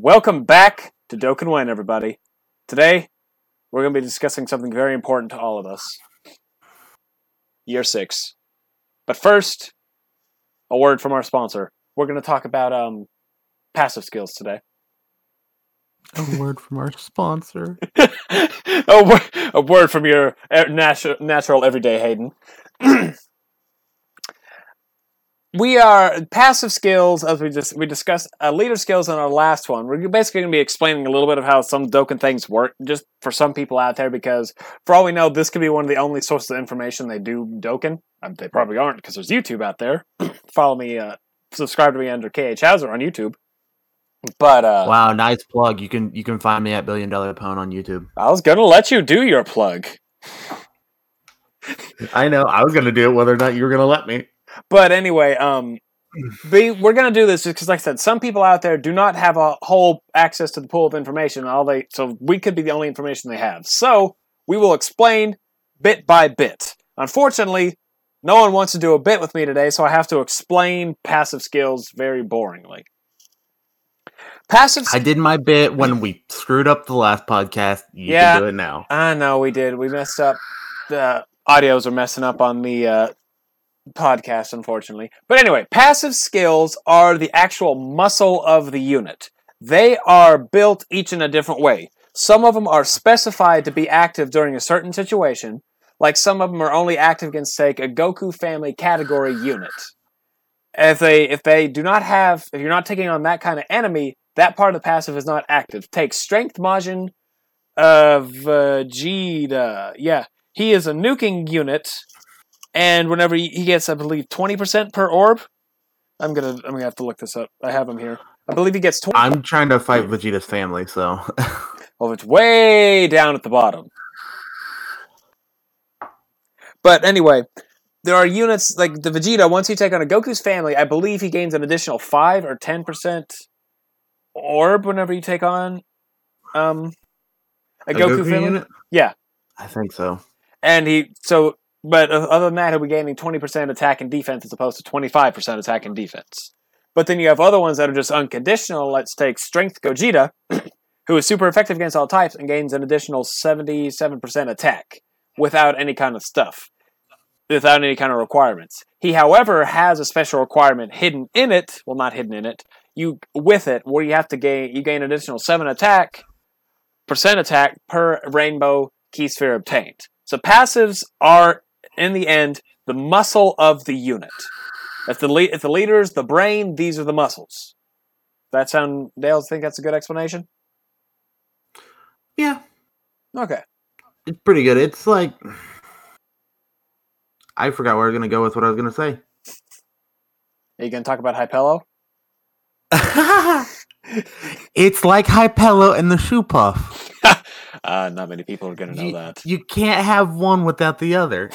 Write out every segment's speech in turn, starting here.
Welcome back to Dokkan When, everybody. Today, we're going to be discussing something very important to all of us. Year six. But first, a word from our sponsor. We're going to talk about um, passive skills today. A word from our sponsor. a, word, a word from your natural, natural everyday Hayden. we are passive skills as we just we discussed uh, leader skills in our last one. We're basically going to be explaining a little bit of how some Dokkan things work just for some people out there because for all we know this could be one of the only sources of information they do Dokkan. Um, they probably aren't because there's youtube out there. Follow me uh, subscribe to me under kh hauser on youtube. But uh wow nice plug. You can you can find me at billion dollar pwn on youtube. I was gonna let you do your plug. I know. I was gonna do it whether or not you were gonna let me but anyway, um, we, we're going to do this because, like I said, some people out there do not have a whole access to the pool of information. All they so we could be the only information they have. So we will explain bit by bit. Unfortunately, no one wants to do a bit with me today, so I have to explain passive skills very boringly. Passive. I did my bit when we screwed up the last podcast. You yeah, can do it now. I know we did. We messed up. The audios are messing up on the uh, podcast, unfortunately. But anyway, passive skills are the actual muscle of the unit. They are built each in a different way. Some of them are specified to be active during a certain situation, like some of them are only active against, say, a Goku family category unit. If they if they do not have if you're not taking on that kind of enemy, that part of the passive is not active. Take Strength Majin of uh, Vegeta. Yeah, he is a nuking unit and whenever he gets, I believe, twenty percent per orb. I'm gonna I'm gonna have to look this up. I have him here. I believe he gets 20 I'm trying to fight Vegeta's family, so. well, it's way down at the bottom. But anyway, there are units like the Vegeta. Once you take on a Goku's family, I believe he gains an additional five or ten percent orb whenever you take on um a, a Goku, Goku, family. Unit? Yeah, I think so. And he so but other than that, he'll be gaining 20% attack and defense as opposed to 25% attack and defense. But then you have other ones that are just unconditional. Let's take Strength Gogeta, who is super effective against all types and gains an additional 77% attack without any kind of stuff, without any kind of requirements. He, however, has a special requirement hidden in it. Well, not hidden in it. You with it, where you have to gain you gain additional seven attack, percent attack per rainbow Ki sphere obtained. So passives are in the end, the muscle of the unit. If the le- if the leader is the brain, these are the muscles. That sound Dale? Think that's a good explanation? Yeah. Okay. It's pretty good. It's like I forgot where I was going to go with what I was going to say. Are you going to talk about Hypello? it's like Hypello and the Shoopuf. Uh, not many people are going to know you, that. You can't have one without the other.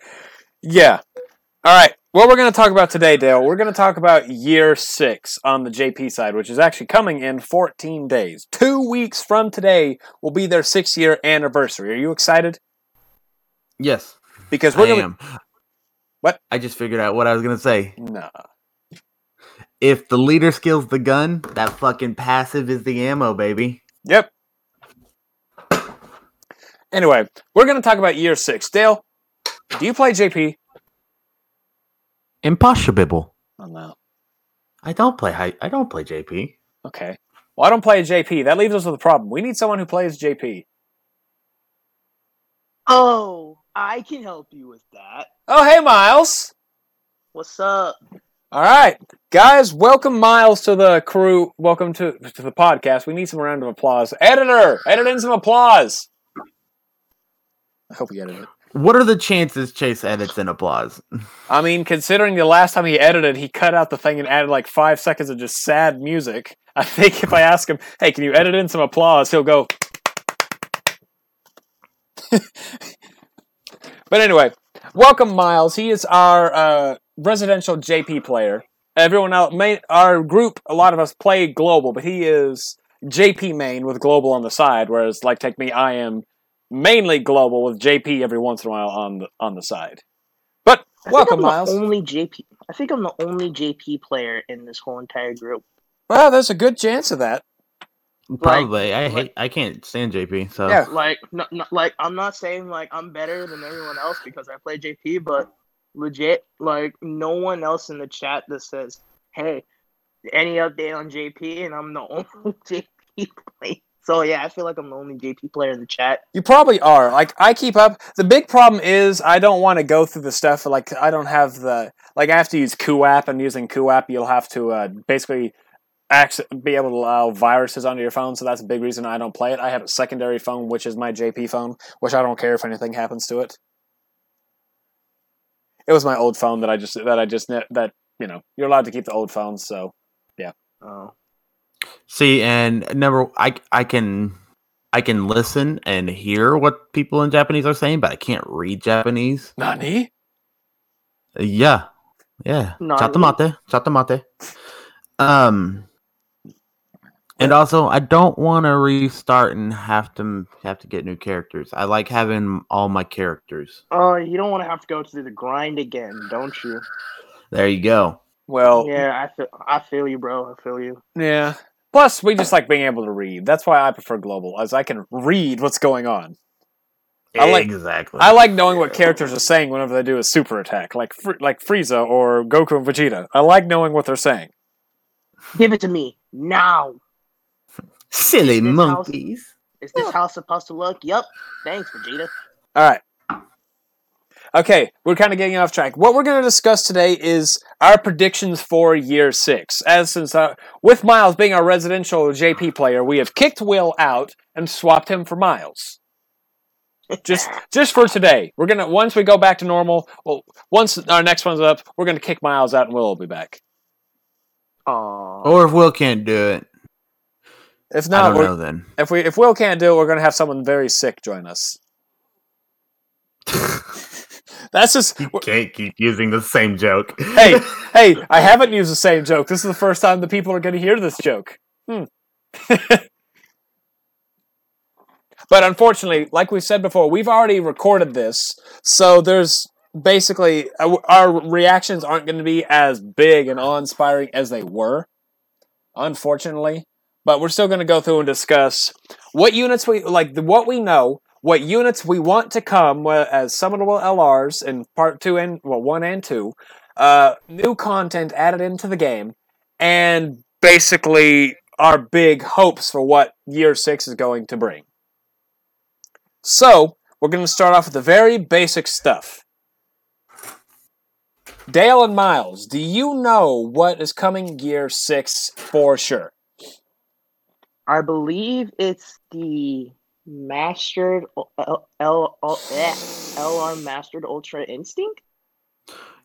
yeah. All right. What we're going to talk about today, Dale, we're going to talk about year six on the JP side, which is actually coming in 14 days. Two weeks from today will be their six year anniversary. Are you excited? Yes. Because we're going to. What? I just figured out what I was going to say. Nah. If the leader skills the gun, that fucking passive is the ammo, baby. Yep. Anyway, we're going to talk about year six. Dale, do you play JP? Impossible. Oh no, I don't play. High, I don't play JP. Okay. Well, I don't play JP. That leaves us with a problem. We need someone who plays JP. Oh, I can help you with that. Oh, hey, Miles. What's up? All right, guys, welcome Miles to the crew. Welcome to to the podcast. We need some round of applause. Editor, edit in some applause. I hope he edited it. What are the chances Chase edits in applause? I mean, considering the last time he edited, he cut out the thing and added like five seconds of just sad music. I think if I ask him, hey, can you edit in some applause, he'll go. but anyway, welcome Miles. He is our uh, residential JP player. Everyone else, main, our group, a lot of us play global, but he is JP main with global on the side. Whereas, like, take me, I am mainly global with JP every once in a while on the on the side. But I welcome, Miles. only JP. I think I'm the only JP player in this whole entire group. Well, there's a good chance of that. Probably. Like, I hate. I can't stand JP. So yeah, like, not, not, like I'm not saying like I'm better than everyone else because I play JP, but legit, like no one else in the chat that says, "Hey, any update on JP?" and I'm the only JP player. So yeah, I feel like I'm the only JP player in the chat. You probably are. Like I keep up. The big problem is I don't want to go through the stuff. Like I don't have the like I have to use QooApp, and using QooApp, you'll have to uh, basically access, be able to allow viruses onto your phone. So that's a big reason I don't play it. I have a secondary phone, which is my JP phone, which I don't care if anything happens to it. It was my old phone that I just that I just that you know you're allowed to keep the old phones. So yeah. Oh. See, and number I I can I can listen and hear what people in Japanese are saying, but I can't read Japanese. Nani? Yeah. Yeah. Chatamate. Chatamate. Um and also I don't want to restart and have to have to get new characters. I like having all my characters. Oh, uh, you don't want to have to go through the grind again, don't you? There you go. Well, yeah, I feel I feel you, bro. I feel you. Yeah. Plus, we just like being able to read. That's why I prefer global, as I can read what's going on. I like, exactly. I like knowing what characters are saying whenever they do a super attack, like like Frieza or Goku and Vegeta. I like knowing what they're saying. Give it to me now. Silly monkeys. House, is this house supposed to look? Yep. Thanks, Vegeta. All right. Okay, we're kind of getting off track. What we're going to discuss today is our predictions for year six. As since uh, with Miles being our residential JP player, we have kicked Will out and swapped him for Miles. just just for today, we're gonna once we go back to normal. Well, once our next one's up, we're gonna kick Miles out and Will will be back. Aww. Or if Will can't do it. If not, know, then. If we if Will can't do it, we're gonna have someone very sick join us. That's just you can't keep using the same joke. hey, hey, I haven't used the same joke. This is the first time the people are going to hear this joke. Hmm. but unfortunately, like we said before, we've already recorded this, so there's basically uh, our reactions aren't going to be as big and awe-inspiring as they were. Unfortunately, but we're still going to go through and discuss what units we like, what we know, what units we want to come as summonable LRs in part two and well one and two, uh, new content added into the game, and basically our big hopes for what year six is going to bring. So we're going to start off with the very basic stuff. Dale and Miles, do you know what is coming year six for sure? I believe it's the mastered L, L, L, LR mastered Ultra Instinct.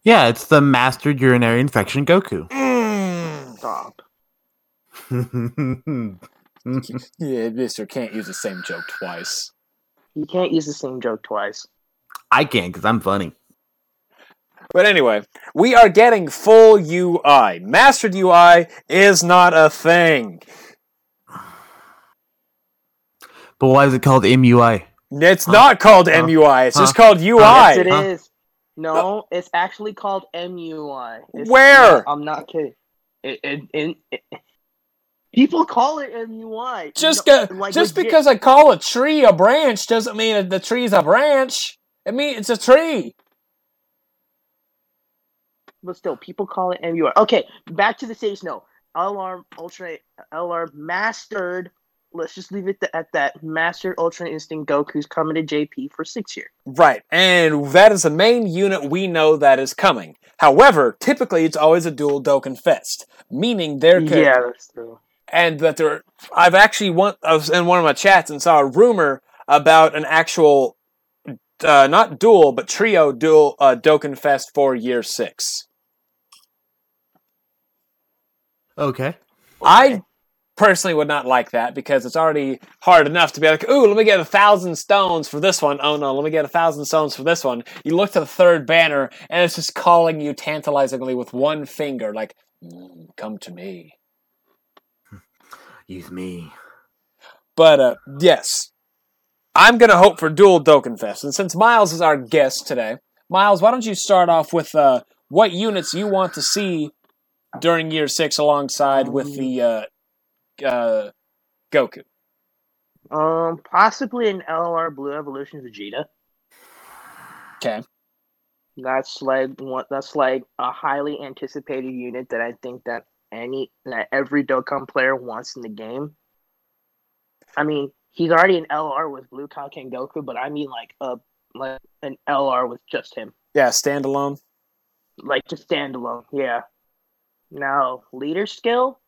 Yeah, it's the mastered urinary infection Goku. Mm. Stop. yeah, Mister can't use the same joke twice. You can't use the same joke twice. I can because I'm funny. But anyway, we are getting full UI. Mastered UI is not a thing. But why is it called MUI? It's huh? not called huh? MUI. It's huh? just called UI. Yes, it is. No, it's actually called MUI. It's Where? Not, I'm not kidding. It, it, it, people call it MUI. Just no, like just legit. because I call a tree a branch doesn't mean that the tree's a branch. It means it's a tree. But still, people call it MUI. Okay, back to the stage. No, LR Ultra LR Mastered let's just leave it at that. Master Ultra Instinct Goku's coming to JP for six year. Right, and that is the main unit we know that is coming. However, typically it's always a dual Dokkan Fest, meaning there could yeah, that's true. And that there, I've actually one. I was in one of my chats and saw a rumor about an actual, uh, not dual but trio dual uh, Dokkan Fest for year six. Okay. I personally would not like that because it's already hard enough to be like, ooh, let me get a thousand stones for this one. Oh no, let me get a thousand stones for this one. You look to the third banner and it's just calling you tantalizingly with one finger, like, mm, come to me. Use me. But uh, yes, I'm gonna hope for dual Dokkan Fest. And since Miles is our guest today, Miles, why don't you start off with uh, what units you want to see during year six alongside with the uh, uh, Goku. Um, possibly an LR Blue Evolution Vegeta. Okay. That's like what that's like a highly anticipated unit that I think that any that every Dokkan player wants in the game. I mean, he's already an LR with Blue Kaioken Goku, but I mean like a like an LR with just him, Yeah, standalone. like just standalone. Yeah. Now leader skill,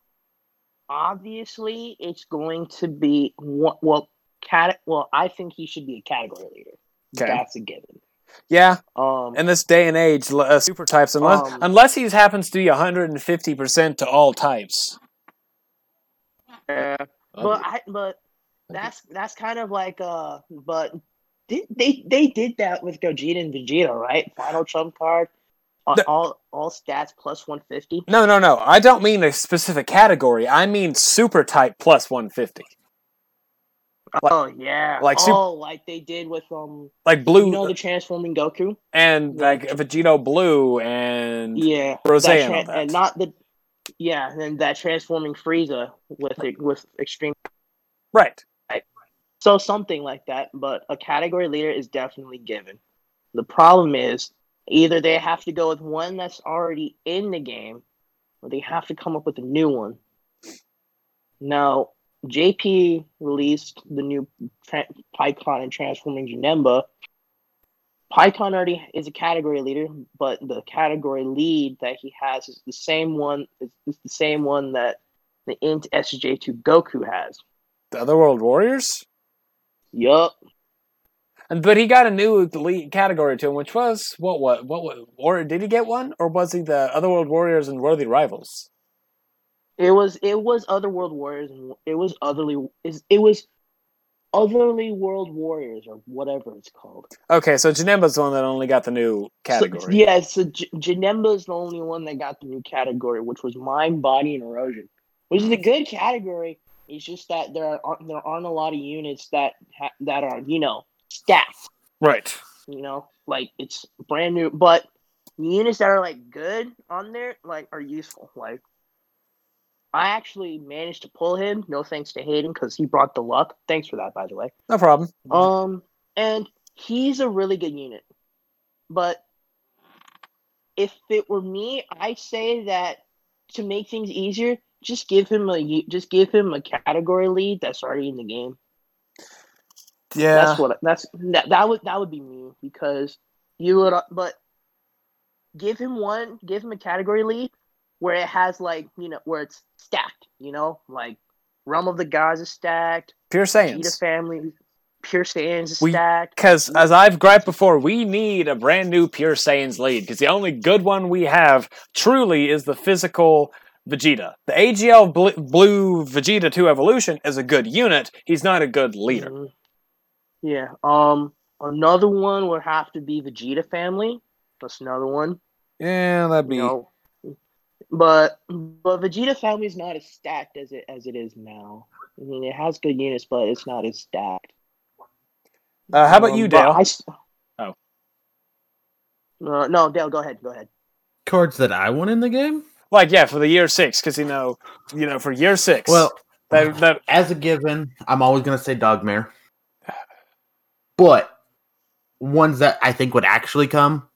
obviously, it's going to be one- well, cat. Well, I think he should be a category leader. Okay. That's a given. Yeah, Um, in this day and age, uh, super types unless Um, unless he happens to be 150 percent to all types. yeah. but I but that's that's kind of like uh but did, they they did that with Gogeta and Vegeta right final trump card all The- all, all stats plus 150 No, no, no. I don't mean a specific category. I mean super type plus 150. Like- oh yeah like sup- oh like they did with um Like blue you know the transforming Goku and like Vegito blue and yeah Rose that and and not the yeah and that transforming Frieza with it with extreme right. right. So something like that, but a category leader is definitely given. The problem is either they have to go with one that's already in the game, or they have to come up with a new one. Now, JP released the new tra- Pikkon and Transforming Janemba. Pikkon already is a category leader, but the category lead that he has is the same one. Is, is the same one that the Int SJ2 Goku has. The Otherworld Warriors. Yup. And but he got a new elite category to him, which was what what what, what or did he get one or was he the Otherworld Warriors and Worthy Rivals? It was it was Otherworld Warriors and it was otherly is it was Otherly World Warriors or whatever it's called. Okay, so Janemba's the one that only got the new category. So, yeah, so J- Janemba is the only one that got the new category, which was Mind, Body, and Erosion, which is a good category. It's just that there are there aren't a lot of units that ha- that are you know stacked. Right. You know, like it's brand new, but the units that are like good on there like are useful. Like I actually managed to pull him. No thanks to Hayden because he brought the luck. Thanks for that, by the way. No problem. Um, and he's a really good unit. But if it were me, I say that to make things easier, just give him a just give him a category lead that's already in the game. Yeah. That's what that's that, that would that would be me because you would but give him one, give him a category lead where it has like you know where it's stacked, you know, like Realm of the Gods is stacked, Pure Vegeta Saiyans. family, Pure Saiyans is We- stacked. Because as I've griped before, we need a brand new Pure Saiyans lead. Because the only good one we have truly is the physical Vegeta. The AGL Bl- Blue Vegeta 2 Evolution is a good unit. He's not a good leader. Mhm. Yeah. Um. Another one would have to be Vegeta family. That's another one. Yeah, that'd be. You know. But but Vegeta family is not as stacked as it as it is now. I mean, it has good units, but it's not as stacked. Uh, how about Um, you, Dale? I s- Oh. Uh, no, Dale, go ahead. Go ahead. Cards that I want in the game? Like, yeah, for the year six, because you know, you know, for year six. Well, that, that as a given, I'm always gonna say Dogmare. But ones that I think would actually come,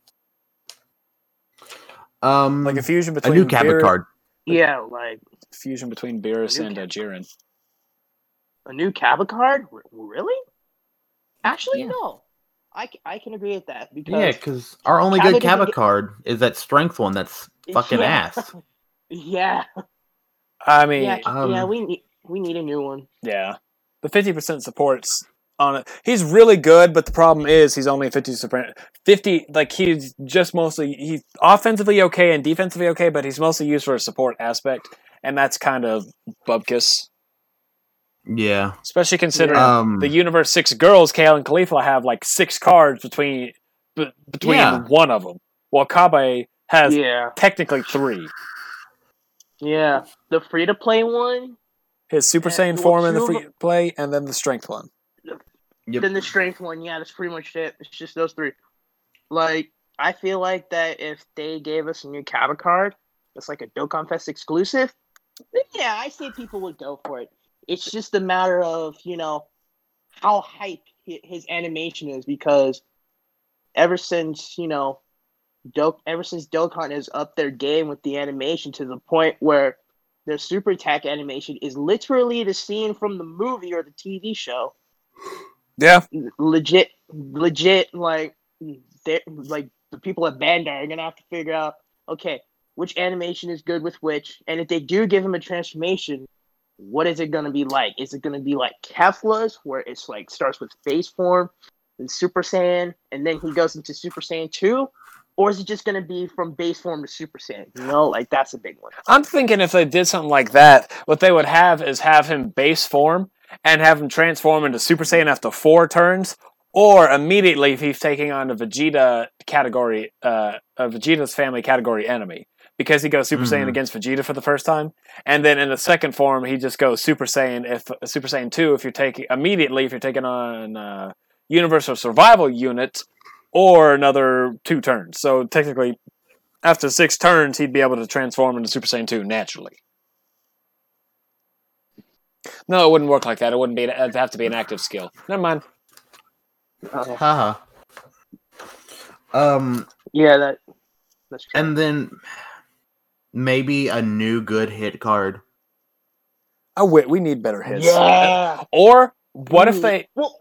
um, like a fusion between a new Cabba Beer- card. Yeah, like fusion between Beerus new and uh, Jiren. a new Cabba card. R- Really? Actually, Yeah. no. I, c- I can agree with that because Yeah, because our only Cabba good doesn't Cabba get- card is that strength one. That's fucking Yeah. ass. yeah, I mean, yeah, yeah, Um, yeah. We need we need a new one. Yeah, the fifty percent supports on it. He's really good, but the problem is he's only fifty percent. Fifty, like he's just mostly he's offensively okay and defensively okay, but he's mostly used for a support aspect, and that's kind of bubkus. Yeah. Especially considering Um, the Universe Six girls, Kale and Caulifla, have like six cards between b- between Yeah. one of them, while Cabba has Yeah, technically three. yeah. The free to play one, His Super Saiyan form in the free play, and then the Strength one. Yep. then the strength one. Yeah, that's pretty much it. It's just those three. Like I feel like that if they gave us a new Cabba card, that's like a Dokkan Fest exclusive. Yeah, I say people would go for it. It's just a matter of you know how hype his animation is because ever since you know, Do- ever since Dokkan has upped their game with the animation to the point where their super attack animation is literally the scene from the movie or the TV show. Yeah, legit, legit. Like, like the people at Bandai are gonna have to figure out, okay, which animation is good with which, and if they do give him a transformation, what is it gonna be like? Is it gonna be like Kefla's, where it's like starts with base form and Super Saiyan, and then he goes into Super Saiyan two, or is it just going to be from base form to Super Saiyan? You know, like that's a big one. I'm thinking if they did something like that, what they would have is have him base form and have him transform into Super Saiyan after four turns, or immediately if he's taking on a Vegeta category, uh, a Vegeta's family category enemy. Because he goes Super mm-hmm. Saiyan against Vegeta for the first time, and then in the second form he just goes Super Saiyan if Super Saiyan two if you're taking immediately if you're taking on uh, Universal Survival Unit, or another two turns. So technically, after six turns, he'd be able to transform into Super Saiyan 2 naturally. No, it wouldn't work like that. It wouldn't be. It'd have to be an active skill. Never mind. Haha. um. Yeah, that. That's true. And then maybe a new good hit card. Oh wait, we need better hits. Yeah. Or what if they? Well,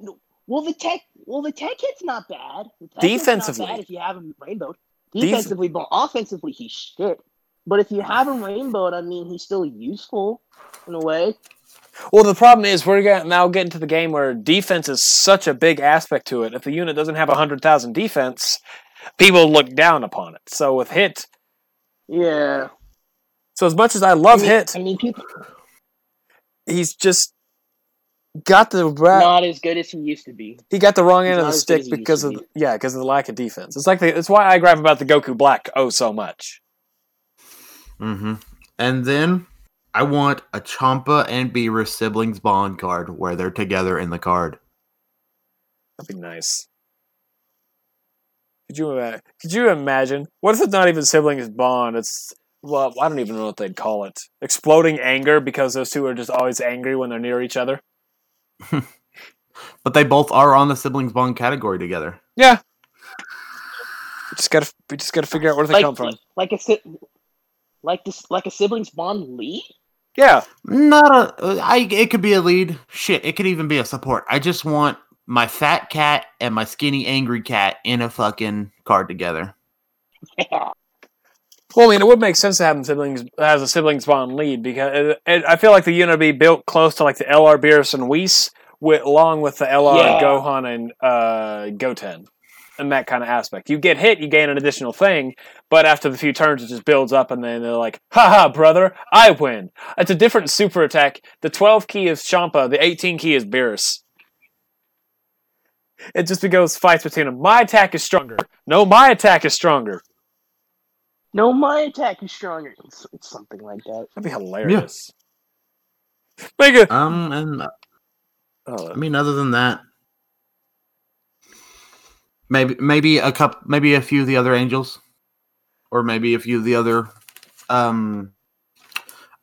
well, the tech. Well, the tech hit's not bad. Defensively, not bad if you have him rainbowed. Defensively, Def- but offensively, he's shit. But if you have him rainbowed, I mean, he's still useful in a way. Well, the problem is we're getting, now getting to the game where defense is such a big aspect to it. If the unit doesn't have hundred thousand defense, people look down upon it. So with hit, yeah. So as much as I love I mean, hit, I mean, people. He's just got the ra- not as good as he used to be. He got the wrong end of the stick because of the, yeah, because of the lack of defense. It's like the, it's why I gripe about the Goku Black oh so much. Mm-hmm. And then I want a Champa and Beerus siblings bond card where they're together in the card. That'd be nice. Could you uh, could you imagine? What if it's not even siblings bond? It's well, I don't even know what they'd call it. Exploding anger because those two are just always angry when they're near each other. but they both are on the siblings bond category together. Yeah. We just gotta we just gotta figure out where they like, come from. Like a like this like a siblings bond lead. Yeah. Not a. I. It could be a lead. Shit. It could even be a support. I just want my fat cat and my skinny angry cat in a fucking card together. Yeah. Well, I mean, it would make sense to have them siblings as a siblings bond lead because it, it, I feel like the unit would be built close to like the LR Beerus and Weiss, with, along with the LR yeah. Gohan and uh, Goten, and that kind of aspect. You get hit, you gain an additional thing, but after the few turns, it just builds up, and then they're like, "Haha, brother, I win." It's a different super attack. The twelve key is Champa, the eighteen key is Beerus. It just goes fights between them. My attack is stronger. No, my attack is stronger. No, my attack is stronger. It's, it's something like that. That'd be hilarious. Yeah. Make it. Um, and oh. I mean, other than that, maybe maybe a cup, maybe a few of the other angels, or maybe a few of the other, um,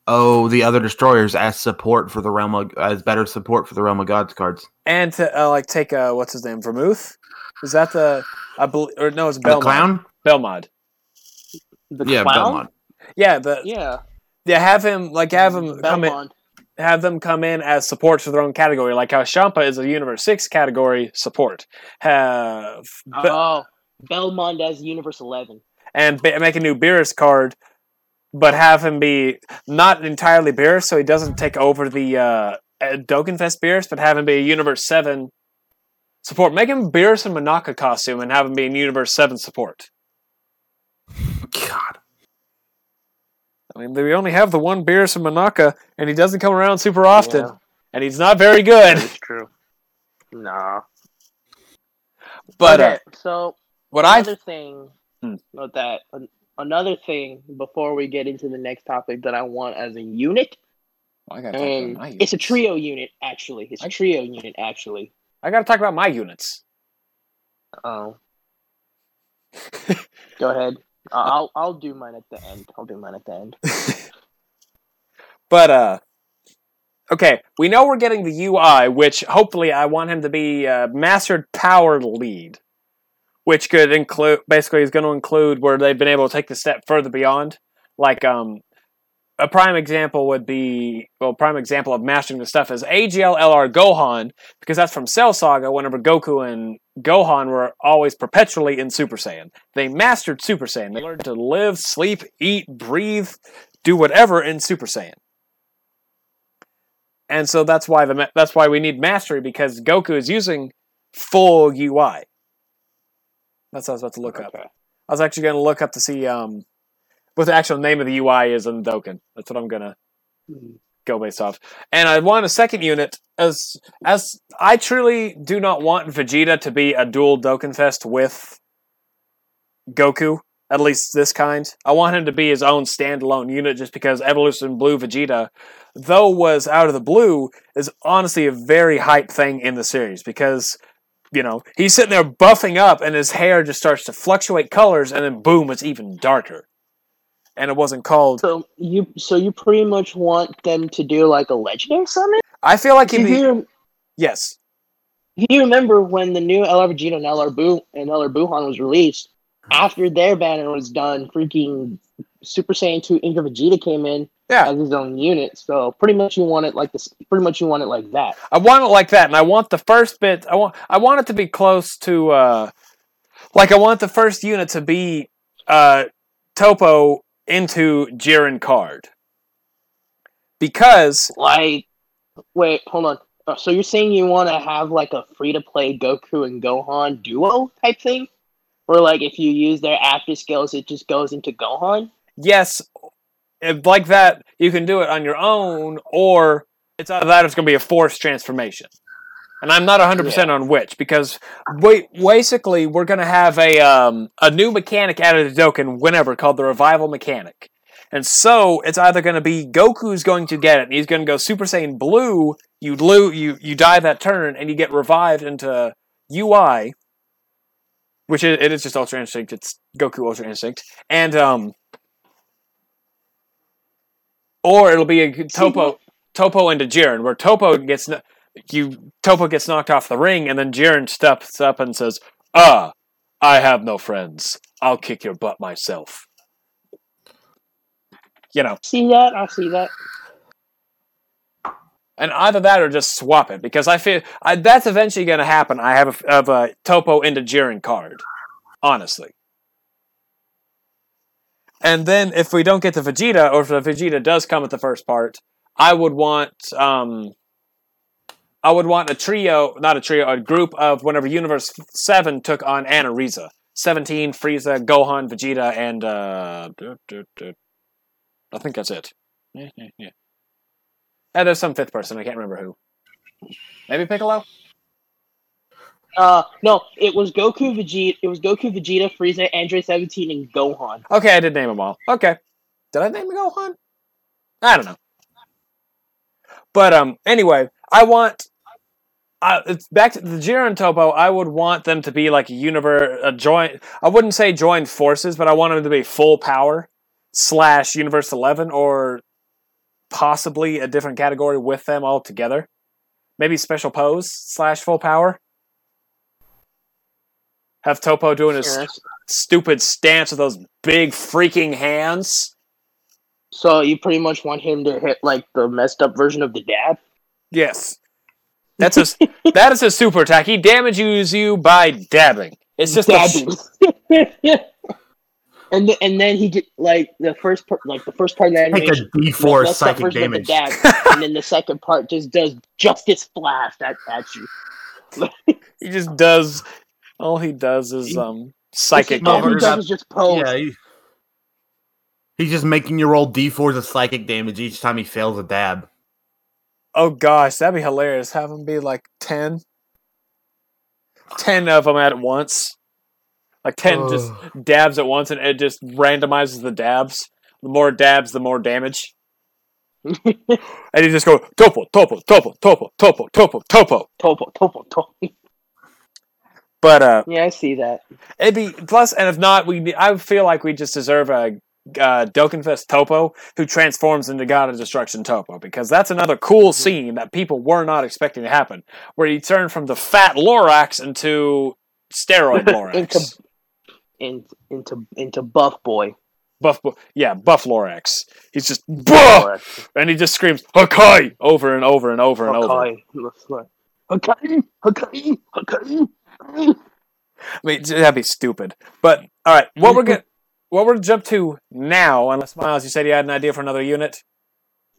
oh, the other destroyers as support for the realm of as better support for the realm of gods cards, and to uh, like take uh, what's his name, Vermouth. Is that the I believe or no? It's Belmod. clown. Belmod. The yeah, clown? Belmont. Yeah, the yeah. Yeah, have him like have him come in, have them come in as support for their own category, like how Champa is a Universe Six category support. Have Be- oh Belmont as Universe Eleven, and be- make a new Beerus card, but have him be not entirely Beerus, so he doesn't take over the uh, Dokkanfest Beerus, but have him be a Universe Seven support. Make him Beerus and Monaka costume, and have him be in Universe Seven support. God. I mean, we only have the one Beerus and Monaka, and he doesn't come around super often, yeah. and he's not very good. That's true. Nah. But okay, uh, so what another I thing hmm. with that another thing before we get into the next topic that I want as a unit. Well, and it's a trio unit actually. It's a trio unit actually. I got to talk about my units. Oh. Go ahead. I'll I'll do mine at the end. I'll do mine at the end. but uh, okay, we know we're getting the UI, which hopefully I want him to be uh, mastered power lead, which could include basically is going to include where they've been able to take the step further beyond. Like um, a prime example would be well, prime example of mastering the stuff is AGL LR Gohan because that's from Cell Saga. Whenever Goku and Gohan were always perpetually in Super Saiyan, they mastered Super Saiyan. They learned to live, sleep, eat, breathe, do whatever in Super Saiyan and so that's why the that's why we need mastery because Goku is using full UI. That's what I was about to look okay. up. I was actually going to look up to see um, what the actual name of the UI is in Dokkan. That's what I'm going to mm-hmm. go based off. And I want a second unit as as I truly do not want Vegeta to be a dual Dokkan Fest with Goku at least this kind. I want him to be his own standalone unit just because Evolution Blue Vegeta, though was out of the blue, is honestly a very hype thing in the series because, you know, he's sitting there buffing up and his hair just starts to fluctuate colors and then boom, it's even darker. And it wasn't called. So you, so you pretty much want them to do like a legendary summon. I feel like he'd be. Yes. You remember when the new LR Vegeta and LR Boo and LR Buuhan was released? after their banner was done, freaking Super Saiyan 2 Inca Vegeta came in yeah. as his own unit. So pretty much you want it like this pretty much you want it like that. I want it like that, and I want the first bit I want I want it to be close to uh like I want the first unit to be uh Toppo into Jiren card. Because like wait, hold on. Uh, so you're saying you want to have like a free to play Goku and Gohan duo type thing? Or like if you use their after skills, it just goes into Gohan. Yes, if like that, you can do it on your own, or it's out of that. It's going to be a forced transformation, and I'm not 100 yeah. percent on which because we, basically we're going to have a um, a new mechanic added to Dokkan whenever called the revival mechanic. And so it's either going to be Goku's going to get it, and he's going to go Super Saiyan Blue. You lo- you you die that turn, and you get revived into UI, which is, it is just Ultra Instinct. It's Goku Ultra Instinct, and um, or it'll be a Topo Toppo into Jiren, where Toppo gets you Toppo gets knocked off the ring, and then Jiren steps up and says, "Ah, I have no friends. I'll kick your butt myself." You know. See that? I see that and either that or just swap it because I feel I, that's eventually going to happen. I have a, have a Toppo into Jiren card, honestly. And then if we don't get the Vegeta, or if the Vegeta does come at the first part, I would want um, I would want a trio, not a trio, a group of whenever Universe Seven took on Anilaza, seventeen, Frieza, Gohan, Vegeta, and uh, I think that's it. Yeah, yeah, yeah. And there's some fifth person. I can't remember who. Maybe Piccolo. Uh, no, it was Goku, Vegeta. It was Goku, Vegeta, Frieza, Android 17, and Gohan. Okay, I did name them all. Okay, did I name Gohan? I don't know. But um, anyway, I want. Uh, it's back to the Jiren Toppo. I would want them to be like a universe, a joint. I wouldn't say joined forces, but I want them to be full power slash Universe Eleven or possibly a different category with them all together. Maybe special pose slash full power. Have Toppo doing his yes. stupid stance with those big freaking hands. So you pretty much want him to hit like the messed up version of the dad? Yes. That's a that is a super attack. He damages you by dabbing. It's just dabbing. A, and the, and then he did like the first part, like the first part of the animation, like a D four psychic damage, dad, and then the second part just does justice blast at, at you. he just does. All he does is um psychic all damage. He does is just pose. Yeah, he, he's just making you roll D fours of psychic damage each time he fails a dab. Oh gosh, that'd be hilarious. Have them be like 10. 10 of them at once. Like 10 oh. just dabs at once and it just randomizes the dabs. The more dabs, the more damage. and you just go topo, topo, topo, topo, topo, topo, topo. Topo, topo, topo. But uh, yeah, I see that. It'd be plus, and if not, we I feel like we just deserve a uh, Dokkanfest Toppo, who transforms into God of Destruction Toppo, because that's another cool Mm-hmm. scene that people were not expecting to happen, where he turned from the fat Lorax into steroid Lorax. into, in, into into buff boy. buff, yeah, buff Lorax. He's just buff, and he just screams Hakai over and over and over and over. Hakai. Hakai. Hakai. Hakai. I mean, that'd be stupid. But all right, what we're gonna what we're jump to now, unless Miles, you said you had an idea for another unit.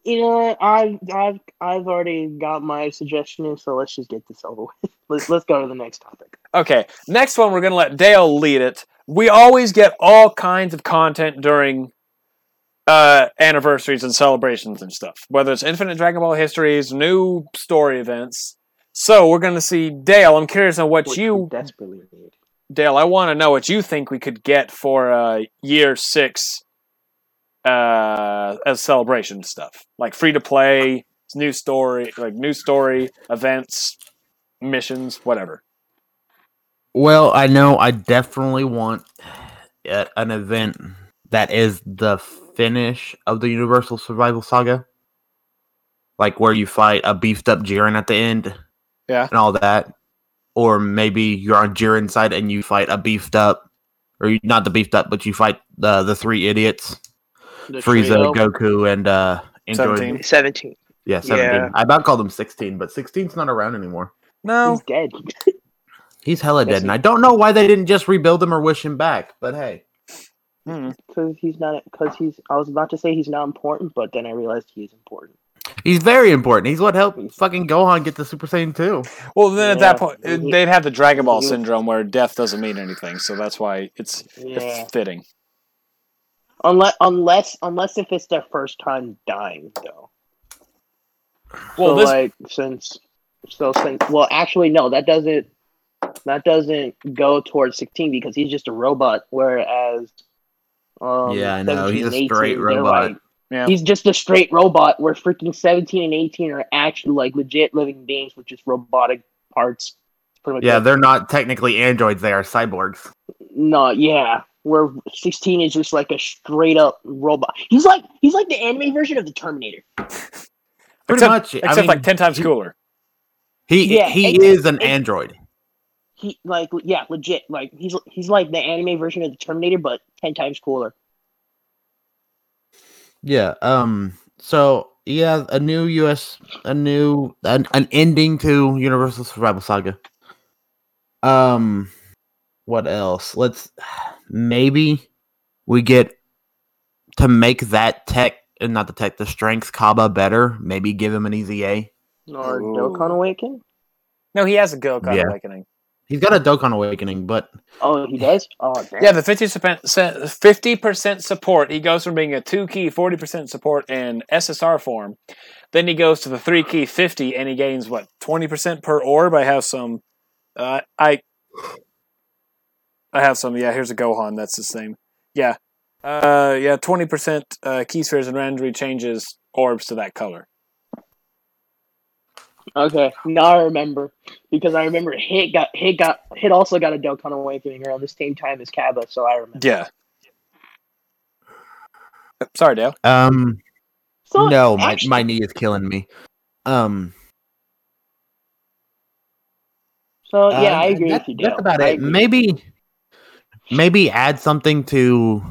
You know what? I've I've I've already got my suggestion in, so let's just get this over with. Let's let's go to the next topic. Okay, next one we're gonna let Dale lead it. We always get all kinds of content during uh, anniversaries and celebrations and stuff, whether it's Infinite Dragon Ball histories, new story events. So we're gonna see Dale. I'm curious on what Which you desperately need. Dale, I want to know what you think we could get for uh, year six uh, as celebration stuff, like free to play, new story, like new story events, missions, whatever. Well, I know I definitely want uh, an event that is the finish of the Universal Survival Saga. Like where you fight a beefed up Jiren at the end. Yeah. And all that. Or maybe you're on Jiren's side and you fight a beefed up or you, not the beefed up, but you fight the the three idiots. The Frieza, trio. Goku, and uh Android. 17. Seventeen. Yeah, 17. Yeah. I about called him 16, but 16's not around anymore. No, He's dead. He's hella Yes, dead, and I don't know why they didn't just rebuild him or wish him back. But hey, Hmm. Because he's not. Because he's. I was about to say he's not important, but then I realized he is important. He's very important. He's what helped fucking Gohan get the Super Saiyan 2. well then at that point uh, they'd have the Dragon Ball syndrome where death doesn't mean anything, so that's why it's, Yeah. it's fitting. Unless, unless, unless if it's their first time dying, though. Well, so this like since, so since, well, actually, no, that doesn't. That doesn't go towards sixteen because he's just a robot. Whereas, um, Yeah, I know, he's a and 18, straight they're robot. like- Yeah. He's just a straight robot. Where freaking seventeen and eighteen are actually like legit living beings with just robotic parts. Pretty much Yeah, it. they're not technically androids, they are cyborgs. No, yeah. Where sixteen is just like a straight up robot. He's like he's like the anime version of the Terminator. Pretty Except- much. except I mean, like ten times he- cooler. He, Yeah, he ex- is an ex- android. He like yeah, legit. Like he's he's like the anime version of the Terminator, but ten times cooler. Yeah. Um. So yeah, a new U.S. a new an, an ending to Universal Survival Saga. Um. What else? Let's maybe we get to make that tech and not the tech the strength Cabba better. Maybe give him an EZA. Or Ooh. Dokkan Awaken. No, he has a Goku Yeah. awakening. He's got a Dokkan Awakening, but Oh, he does. Oh, damn. Yeah, the 50% 50% support. He goes from being a 2 key 40% support in SSR form. Then he goes to the 3 key 50 and he gains what 20% per orb. I have some uh, I I have some. Yeah, here's a Gohan. That's his name. Yeah. Uh yeah, 20% uh, Ki spheres and randomly changes orbs to that color. Okay, now I remember because I remember Hit got Hit got Hit also got a Dokkan Awakening around the same time as Cabba, so I remember. Yeah. Sorry, Dale. um, So no, my actually- my knee is killing me. Um, So yeah, Uh, I agree that- with you, Dale. That's about I it. agree. Maybe, maybe add something to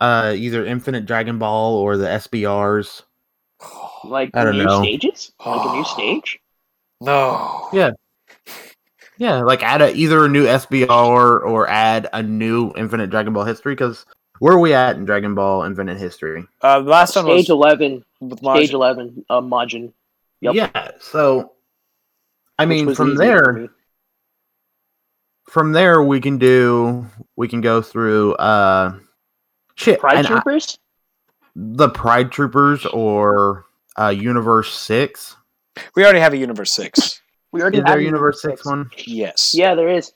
uh either Infinite Dragon Ball or the SBRs. like I don't new know. stages, like a new stage. No. Yeah. Yeah, like add a, either a new SBR or add a new Infinite Dragon Ball history. Because where are we at in Dragon Ball Infinite history? Uh, the last one was Stage eleven, with stage Majin. eleven, uh, Majin. Yep. Yeah. So, I which mean, from there, me. from there we can do we can go through uh shit Pride and I- the Pride Troopers or uh Universe Six. We already have a Universe 6. we already Is there have a Universe Six one? yes. Yeah, there is.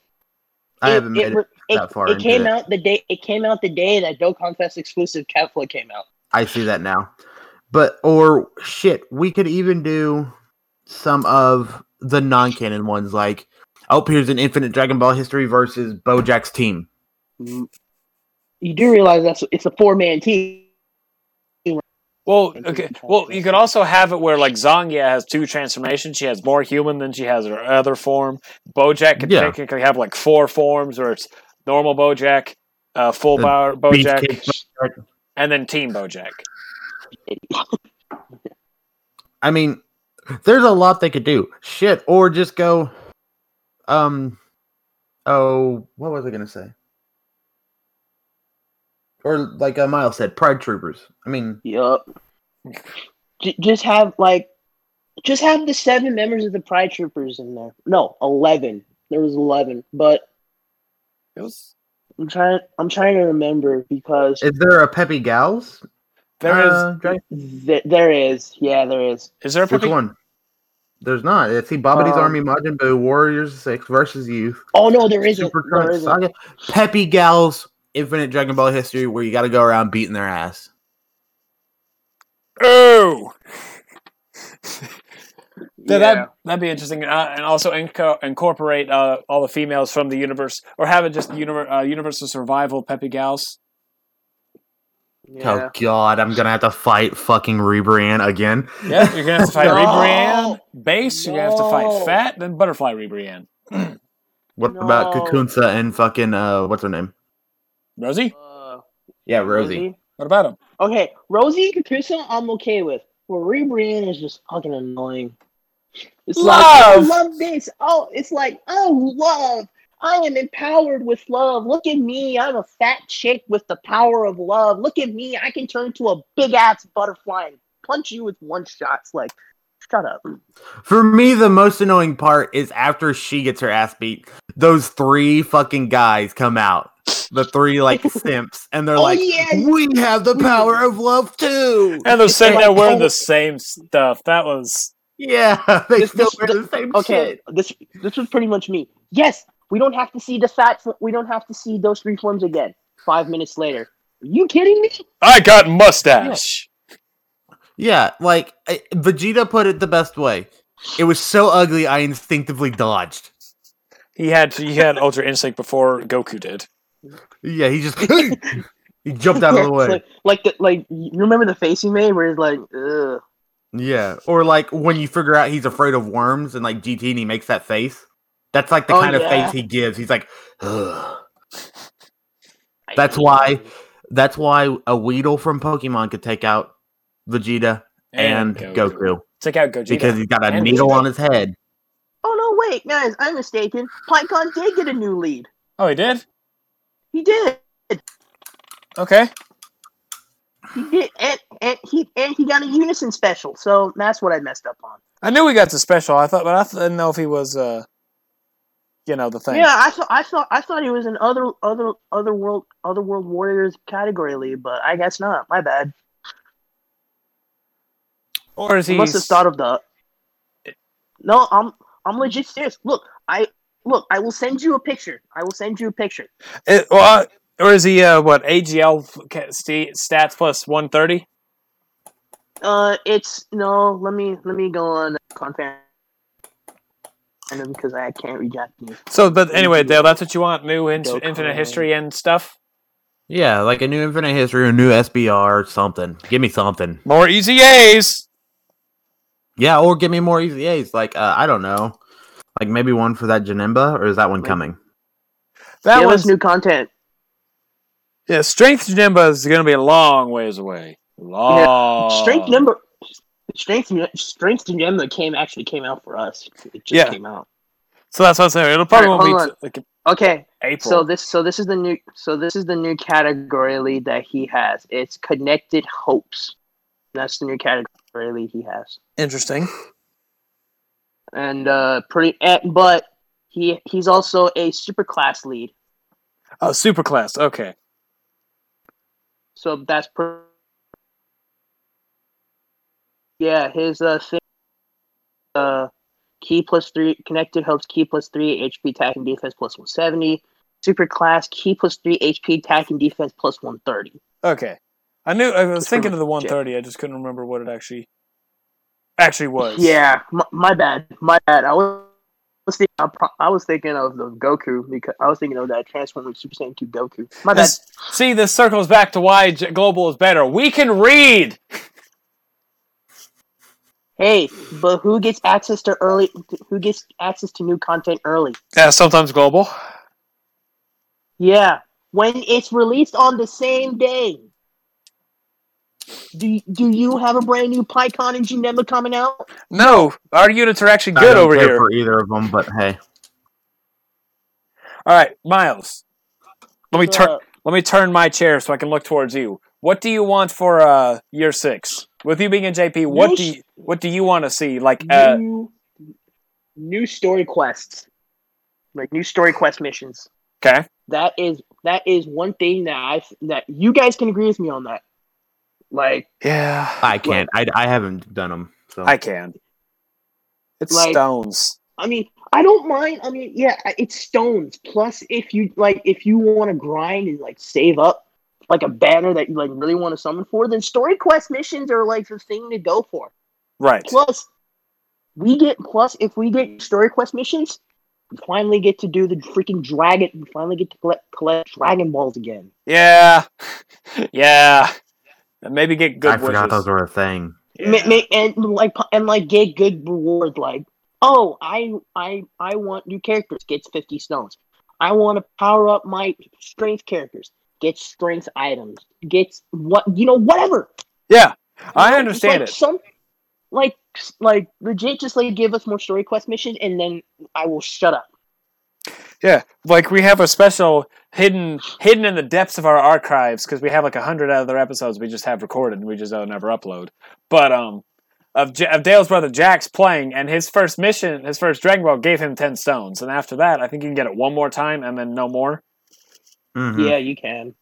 I It- haven't made it. re- it, that far it into came it. out the day it came out the day that Dokkan Fest exclusive Kefla came out. I see that now. But or shit, we could even do some of the non-canon ones, like oh, here's an Infinite Dragon Ball history versus BoJack's team. You do realize that's it's a four man team. Well, okay. Well, you could also have it where like Zangya has two transformations. She has more human than she has her other form. Bojack could Yeah. technically have like four forms, where it's normal Bojack, uh, full The power Bojack, Bojack. and then Team Bojack. I mean, there's a lot they could do. Shit, or just go. Um. Oh, what was I gonna say? Or like uh, Miles said, Pride Troopers. I mean, Yup. J- just have like, just have the seven members of the Pride Troopers in there. No, eleven. There was eleven, but It was I'm trying. I'm trying to remember because is there a Peppy Gals? there is uh, Dre? th- there is. Yeah, there is. is there a Which Peppy- one? There's not. It's see Babidi's Um, Army Majin Buu Warriors Six versus Youth. Oh no, there isn't. Super There Crunch isn't. Saga. Peppy Gals Infinite Dragon Ball history where you got to go around beating their ass. Oh. Yeah. That that'd be interesting, uh, and also inco- incorporate uh, all the females from the universe, or have it just universe, uh, universal survival Peppy Gals. Yeah. Oh god, I'm gonna have to fight fucking Ribrianne again. Yeah, you're gonna have to fight No. Ribrianne, base. You're gonna have to fight Fat, then Butterfly Ribrianne. What about Kakunsa and fucking uh what's her name? Rosie, Uh, Yeah, Rosie. what about him? Okay, Rosie Kakunsa, I'm okay with. But Ribrianne is just fucking annoying. It's like I Love! love this. Oh, it's like oh love. I am empowered with love. Look at me. I'm a fat chick with the power of love. Look at me. I can turn to a big ass butterfly and punch you with one shot. It's like, shut up. For me, the most annoying part is after she gets her ass beat, those three fucking guys come out. The three like simps, and they're Oh, like, yeah. "We have the power of love too." And they're sitting there like, wearing the same stuff. That was Yeah, they This- still this- wear the same Okay, shit. this this was pretty much me. Yes, we don't have to see the fat. We don't have to see those three forms again. Five minutes later. Are you kidding me? I got mustache. Yeah, like I- Vegeta put it the best way. It was so ugly, I instinctively dodged. He had he had Ultra Instinct before Goku did. Yeah, he just he jumped out of the way. like, like the like you remember the face he made where he's like, ugh. Yeah, or like when you figure out he's afraid of worms and like GT and he makes that face. That's like the Oh, kind of face he gives. He's like, Ugh. That's why- That's why a Weedle from Pokemon could take out Vegeta and, Goku. Take out Gogeta. because he's got a And needle Vegeta. on his head. Oh no, wait, guys, I'm mistaken. Pikkon did get a new lead. oh, he did. He did. Okay. He did, and and he and he got a unison special. So that's what I messed up on. I knew we got the special. I thought, but I didn't know if he was, uh, you know, the thing. Yeah, I thought I thought I thought he was in other other other world other world warriors category lead, but I guess not. My bad. Or is He he? must have thought of the. No, I'm I'm legit serious. Look, I look. I will send you a picture. I will send you a picture. It, well, uh, or is he? Uh, what AGL f- stats plus one thirty? Uh, it's no. Let me let me go on Confan because I can't read Japanese. So, but anyway, Dale, that's what you want: new in- infinite history and stuff. Yeah, like a new Infinite History, a new SBR, or something. Give me something. More EZAs. Yeah, or give me more EZAs. Like uh, I don't know, like maybe one for that Janemba, or is that one coming? That Give us new content. yeah. Strength Janemba is going to be a long ways away. Long. Strength number. Strength Strength Gem came actually came out for us. It just Yeah. came out. So that's what I'm saying. It'll probably Alright, won't be t- like Okay, April. so this so this is the new so this is the new category lead that he has. It's connected hopes. That's the new category lead he has. Interesting. And uh pretty but he he's also a super class lead. Oh, super class. Okay. So that's per Yeah, his uh thing uh Ki plus three connected hopes Ki plus three HP attack and defense plus one seventy. Super class Ki plus three HP attack and defense plus one thirty. Okay. I knew. I was thinking of the 130. I just couldn't remember what it actually actually was. Yeah, my, my bad. My bad. I was thinking, I was thinking of the Goku because I was thinking of that Transformers Super Saiyan 2 Goku. My bad. See, this circles back to why Global is better. We can read. Hey, but who gets access to early? Who gets access to new content early? Yeah, sometimes Global. Yeah, when it's released on the same day. Do do you have a brand new Pikkon and Janemba coming out? No, our units are actually I good don't over care here. for either of them, but hey, All right, Miles. Let me turn. Uh, Let me turn my chair so I can look towards you. What do you want for uh, year six? With you being in JP, what do you, what do you want to see? Like, uh, new, new story quests, like new story quest missions. okay, That is that is one thing that I that you guys can agree with me on that. Like yeah, I can't. I, I haven't done them. So I can. It's Like- stones. I mean, I don't mind. I mean, yeah, it's stones. Plus, if you like, if you want to grind and like save up like a banner that you like really want to summon for, then story quest missions are like the thing to go for. Right. Plus, we get plus if we get story quest missions, we finally get to do the freaking dragon. We finally get to collect collect Dragon Balls again. Yeah, yeah. And maybe get good I forgot those were a thing. Yeah. ma- and like and like get good rewards like oh I I I want new characters gets 50 stones. I want to power up my strength characters Get strength items gets what you know whatever. yeah, I know, understand like it. Some like like legit just like give us more story quest missions and then I will shut up. Yeah, like we have a special hidden hidden in the depths of our archives because we have like a hundred other episodes we just have recorded and we just don't never upload. But um, of J- of Dale's brother Jack's playing and his first mission, his first Dragon Ball gave him ten stones, and after that, I think you can get it one more time and then no more. Mhm. Yeah, you can.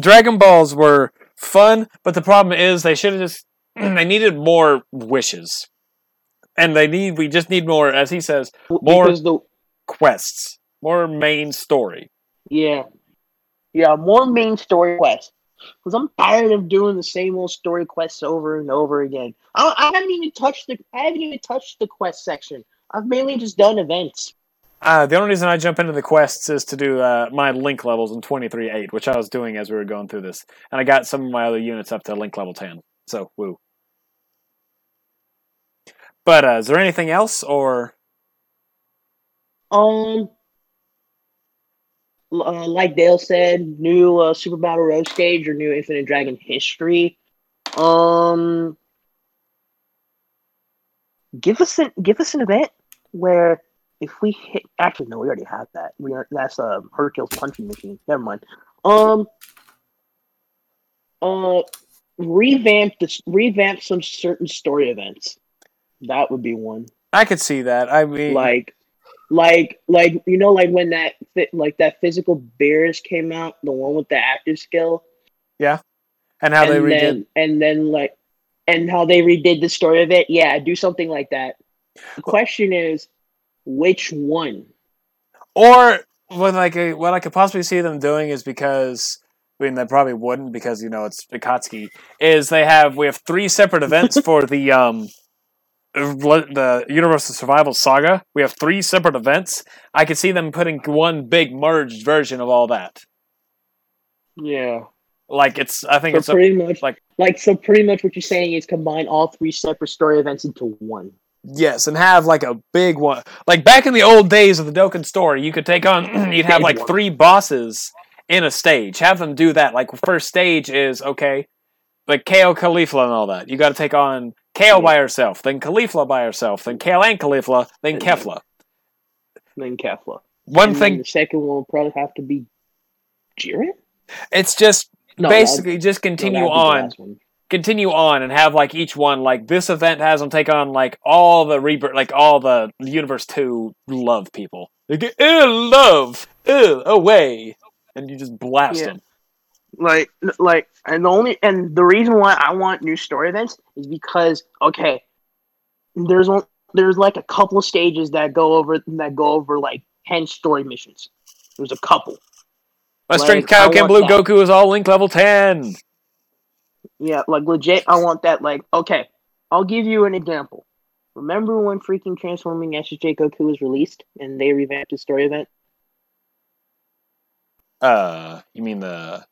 Dragon Balls were fun, but the problem is they should have just they needed more wishes, and they need we just need more, as he says, More- the quests, more main story. Yeah. Yeah, more main story quests. Because I'm tired of doing the same old story quests over and over again. I, I haven't even touched the I haven't even touched the quest section. I've mainly just done events. Uh, the only reason I jump into the quests is to do uh, my link levels in 23.8, which I was doing as we were going through this. And I got some of my other units up to link level 10. So, woo. But uh, is there anything else, or Um, uh, like Dale said, new uh, Super Battle Road stage or new Infinite Dragon history. Um, give us an give us an event where if we hit. Actually, no, we already have that. We are that's a uh, Hercules punching machine. Never mind. Um, uh, revamp this. Revamp some certain story events. That would be one I could see that. I mean, like like like you know like when that like that physical bears came out the one with the active skill? Yeah, and how they redid. then and then like and how they redid the story of it? Yeah do something like that. The question is which one? Or what like a, what I could possibly see them doing is because I mean they probably wouldn't because you know it's Akatsuki is they have we have three separate events for the um the Universal Survival Saga. We have three separate events. I could see them putting one big merged version of all that. yeah Like it's I think so it's a, pretty much like- like so pretty much what you're saying is combine all three separate story events into one yes and have like a big one. Like back in the old days of the Dokkan story, you could take on you'd have like three bosses in a stage. Have them do that. Like first stage is okay, like Kale Caulifla and all that. You got to take on Kale by herself, then Caulifla by herself, then Kale and Caulifla, then Kefla. then Kefla One and thing, the second one will probably have to be Jiren it's just no basically just no, continue the on, continue on, and have like each one like this event has them take on like all the rebirth, like all the Universe Two love people. They get love, ew, away, and you just blast Yeah. them. Like like and the only and the reason why I want new story events is because okay, there's one there's like a couple stages that go over that go over like ten story missions. There's a couple. My Like, strength I Kaioken Blue that. Goku is all link level ten. Yeah, like legit I want that like okay, I'll give you an example. Remember when freaking Transforming SSJ Goku was released and they revamped the story event? Uh, you mean the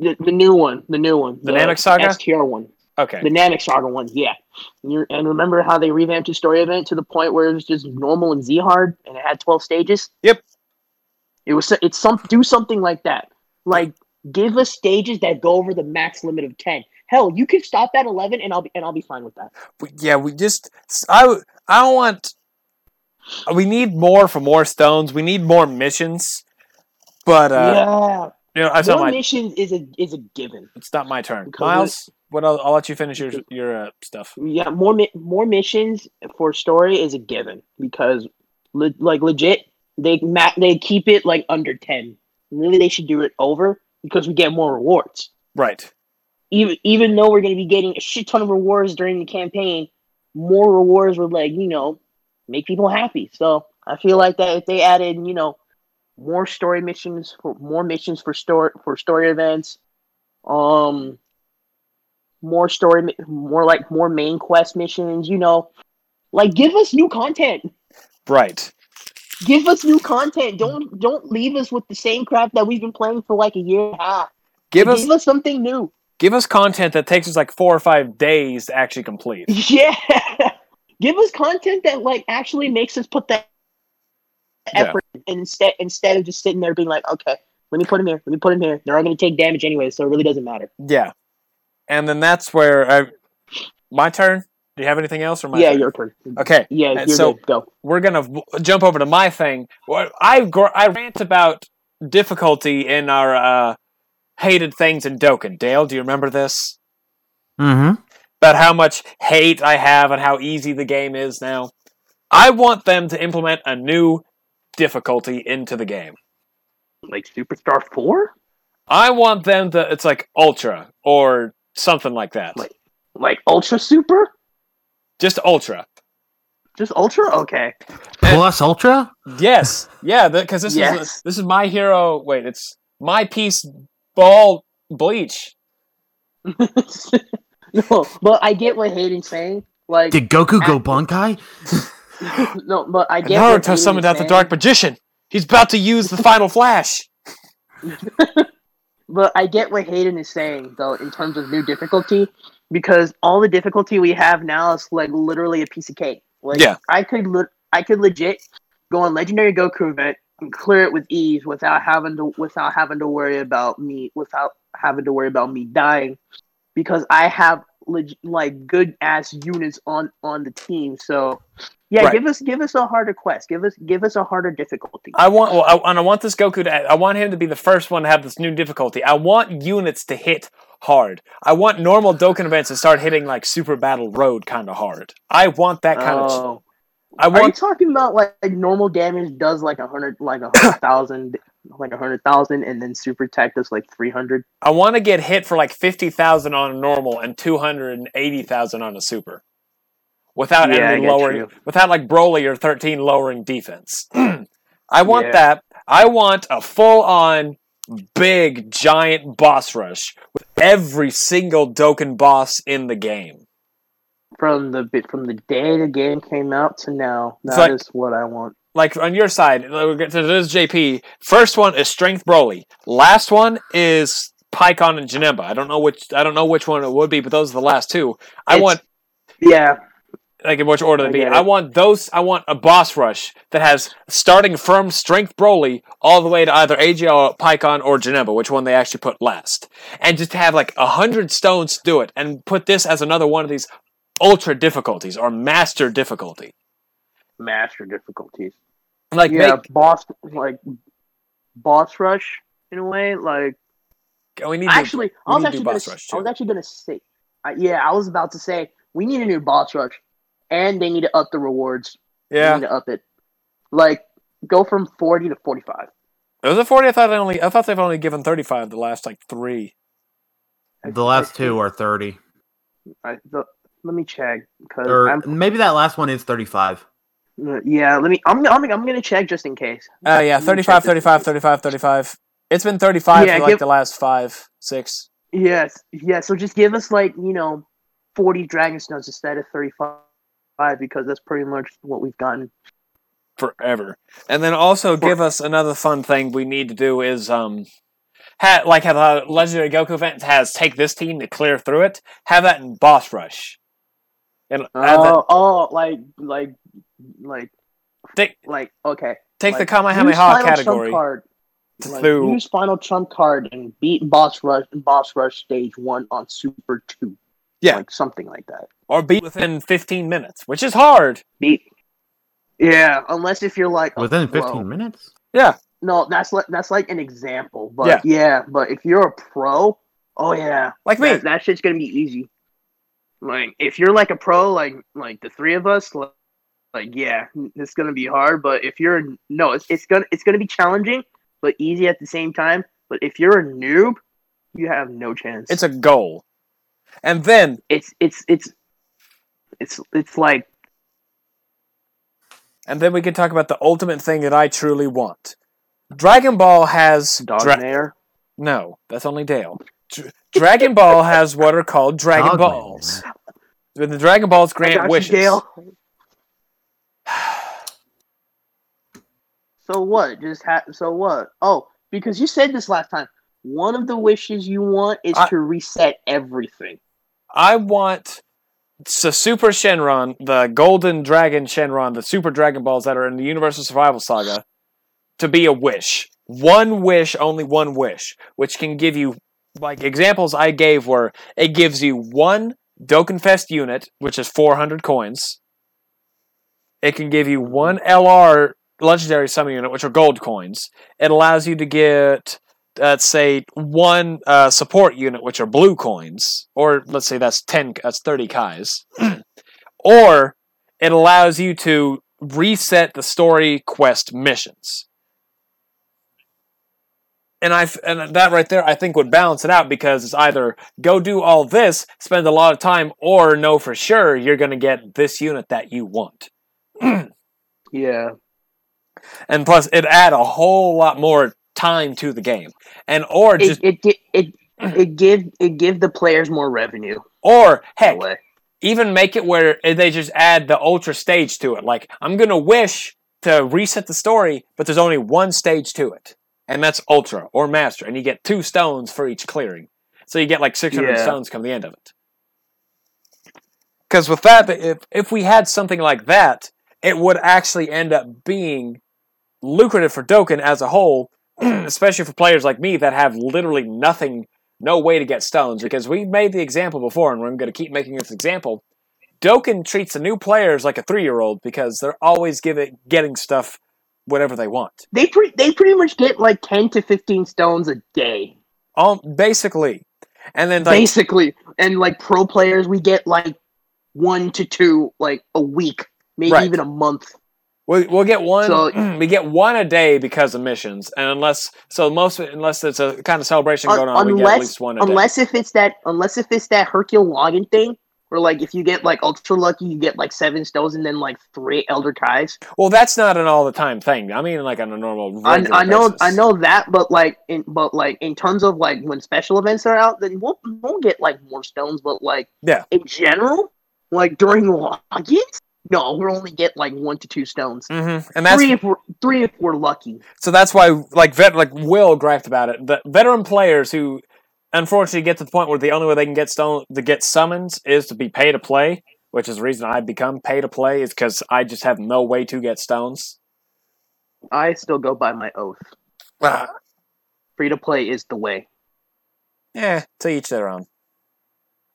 The, the new one, the new one, The Namek Saga? STR one, okay? the Namek Saga one, yeah. And, you're, and remember how they revamped the story event to the point where it was just normal and Z hard, and it had twelve stages. Yep. It was it's some do something like that. Like give us stages that go over the max limit of ten. Hell, you could stop at eleven, and I'll be and I'll be fine with that. Yeah, we just I don't want. We need more for more stones. We need more missions, but uh, yeah, you know, it's not more my missions is a is a given. it's not my turn. Because Miles, what I'll, I'll let you finish your your uh, stuff. Yeah, more mi- more missions for story is a given because le- like legit they ma- they keep it like under ten. Really, they should do it over because we get more rewards. Right. Even even though we're going to be getting a shit ton of rewards during the campaign, more rewards would like you know make people happy. So I feel like that if they added you know more story missions for more missions for story for story events, um, more story, more like more main quest missions. You know, like give us new content. Right. Give us new content. Don't don't leave us with the same crap that we've been playing for like a year and a half. Give Like, us give us something new. give us content that takes us like four or five days to actually complete. Yeah. Give us content that like actually makes us put that Yeah. effort instead instead of just sitting there being like, okay, let me put him here, let me put him here. They're all going to take damage anyway, so it really doesn't matter. Yeah. And then that's where I, my turn. Do you have anything else or my yeah, turn? your turn. Okay. Yeah, you're so- good. Go. we're gonna v- jump over to my thing. What I gr- I rant about difficulty in our uh, hated things in Dokkan. Dale, do you remember this? Mm-hmm. About how much hate I have and how easy the game is now. I want them to implement a new difficulty into the game. Like Superstar Four, I want them to. It's like Ultra or something like that. Like- like Ultra Super, Just Ultra. just Ultra. Okay. Plus Ultra? Yes. Yeah. Because this is this is my hero. Wait, it's my piece. Ball bleach. no, but I get what Hayden's saying. Like, Did Goku go Bankai? no, but I get Naruto summoned out the. Dark Magician. He's about to use the Final Flash. But I get what Hayden is saying though in terms of new difficulty because all the difficulty we have now is like literally a piece of cake. Like Yeah. I could le- I could legit go on Legendary Goku event and clear it with ease without having to without having to worry about me without having to worry about me dying because I have leg- like good ass units on on the team. So yeah, Right. give us give us a harder quest. Give us give us a harder difficulty. I want, well, I, and I want this Goku to. I want him to be the first one to have this new difficulty. I want units to hit hard. I want normal Dokkan events to start hitting like Super Battle Road kind of hard. I want that kind of. Oh. I Are you want. talking about like, like normal damage does like a hundred, like a hundred thousand, like a hundred thousand, and then super tech does like three hundred? I want to get hit for like fifty thousand on a normal and two hundred and eighty thousand on a super, without Yeah, I lowering, you. without like Broly or thirteen lowering defense. I want Yeah. that. I want a full on big giant boss rush with every single Dokkan boss in the game. From the from the day the game came out to now, that is like- what I want. Like on your side, we'll get to this is JP. First one is Strength Broly. Last one is Pikkon and Janemba. I don't know which I don't know which one it would be, but those are the last two. I It's- want Yeah, like in which order I to be. I want those. I want a boss rush that has starting from Strength Broly all the way to either AGL, Pikkon, or Janemba, which one they actually put last, and just have like a hundred stones to do it, and put this as another one of these ultra difficulties or master difficulty. master difficulties. Like yeah, make, boss like boss rush in a way. Like we need to- actually, I we was to actually gonna, boss rush, I was actually gonna say, uh, yeah, I was about to say we need a new boss rush, and they need to up the rewards. Yeah, they need to up it. Like go from forty to forty five. It was a forty. I thought they only. I thought they've only given thirty five the last like three. The last two are thirty. I, the, let me check because maybe that last one is thirty five. Uh, yeah, let me. I'm, I'm, I'm gonna check just in case. Oh uh, yeah, 35, 35, 35, 35. It's been 35 yeah, for like give, the last five, six. Yes, yeah. So just give us like you know, 40 dragon stones instead of 35 because that's pretty much what we've gotten. forever. And then also give us another fun thing we need to do is um ha- like how the legendary Goku event has take this team to clear through it. Have that in boss rush. And have that- Oh, oh, like, like, like, take like, okay. take the Like, Kamehameha use Final category like, through use Final Trump card and beat Boss Rush, Boss Rush Stage One on Super Two. Yeah. like something like that. or beat within 15 minutes, which is hard. Beat. Yeah, unless if you're like a Within pro. 15 minutes? Yeah. No, that's like that's like an example, but Yeah. yeah. but if you're a pro, oh yeah, Like me. that, that shit's gonna be easy. Like if you're like a pro, like like the three of us, like, like yeah, it's gonna be hard. But if you're no, it's, it's gonna it's gonna be challenging, but easy at the same time. But if you're a noob, you have no chance. It's a goal. And then it's it's it's it's it's like and then we can talk about the ultimate thing that I truly want. Dragon Ball has dog dra- mare. No, that's only Dale. Dr- Dragon Ball has what are called Dragon Dogman. Balls. When the Dragon Balls I grant got you, wishes. Dale. So what? Just ha- so what? Oh, because you said this last time. One of the wishes you want is I- to reset everything. I want the Super Shenron, the Golden Dragon Shenron, the Super Dragon Balls that are in the Universal Survival Saga, to be a wish. One wish, only one wish, which can give you, like examples I gave were, it gives you one Dokkanfest unit, which is 400 coins. It can give you one LR Legendary Summon unit, which are gold coins. It allows you to get let's say one uh, support unit, which are blue coins, or let's say that's ten, that's thirty kais, or it allows you to reset the story quest missions. And I and that right there, I think would balance it out because it's either go do all this, spend a lot of time, or know for sure you're going to get this unit that you want. Yeah. And plus, it add a whole lot more time to the game, and or just it it it, it give it give the players more revenue. or heck, even make it where they just add the ultra stage to it. Like I'm gonna wish to reset the story, but there's only one stage to it, and that's ultra or master, and you get two stones for each clearing. So you get like 600 Yeah. stones come the end of it. Because with that, if if we had something like that, it would actually end up being lucrative for Dokkan as a whole, especially for players like me that have literally nothing, no way to get stones. Because we made the example before, and we're going to keep making this example. Dokkan treats the new players like a three-year-old because they're always giving getting stuff whatever they want. They pre- they pretty much get like ten to fifteen stones a day, All basically, and then like basically. And like pro players, we get like one to two like a week, maybe Right. even a month. We we'll get one. So- we get one a day because of missions, and unless so most unless it's a kind of celebration going on, we get at unless least one a day. unless if it's that unless if it's that Hercule login thing. Where like if you get like ultra lucky, you get like seven stones and then like three elder kais. Well, that's not an all the time thing. I mean, like on a normal. I, I know basis. I know that, but like in but like in terms of like when special events are out, then we'll we'll get like more stones. But like Yeah. in general, like during logins, no, we'll only get like one to two stones. Mhm, and that's three if we're three if we're lucky. so that's why like vet like Will griped about it. The veteran players who unfortunately get to the point where the only way they can get stone to get summons is to be pay to play, which is the reason I become pay to play is because I just have no way to get stones. I still go by my oath. Ah, Free to play is the way. Yeah, to each their own.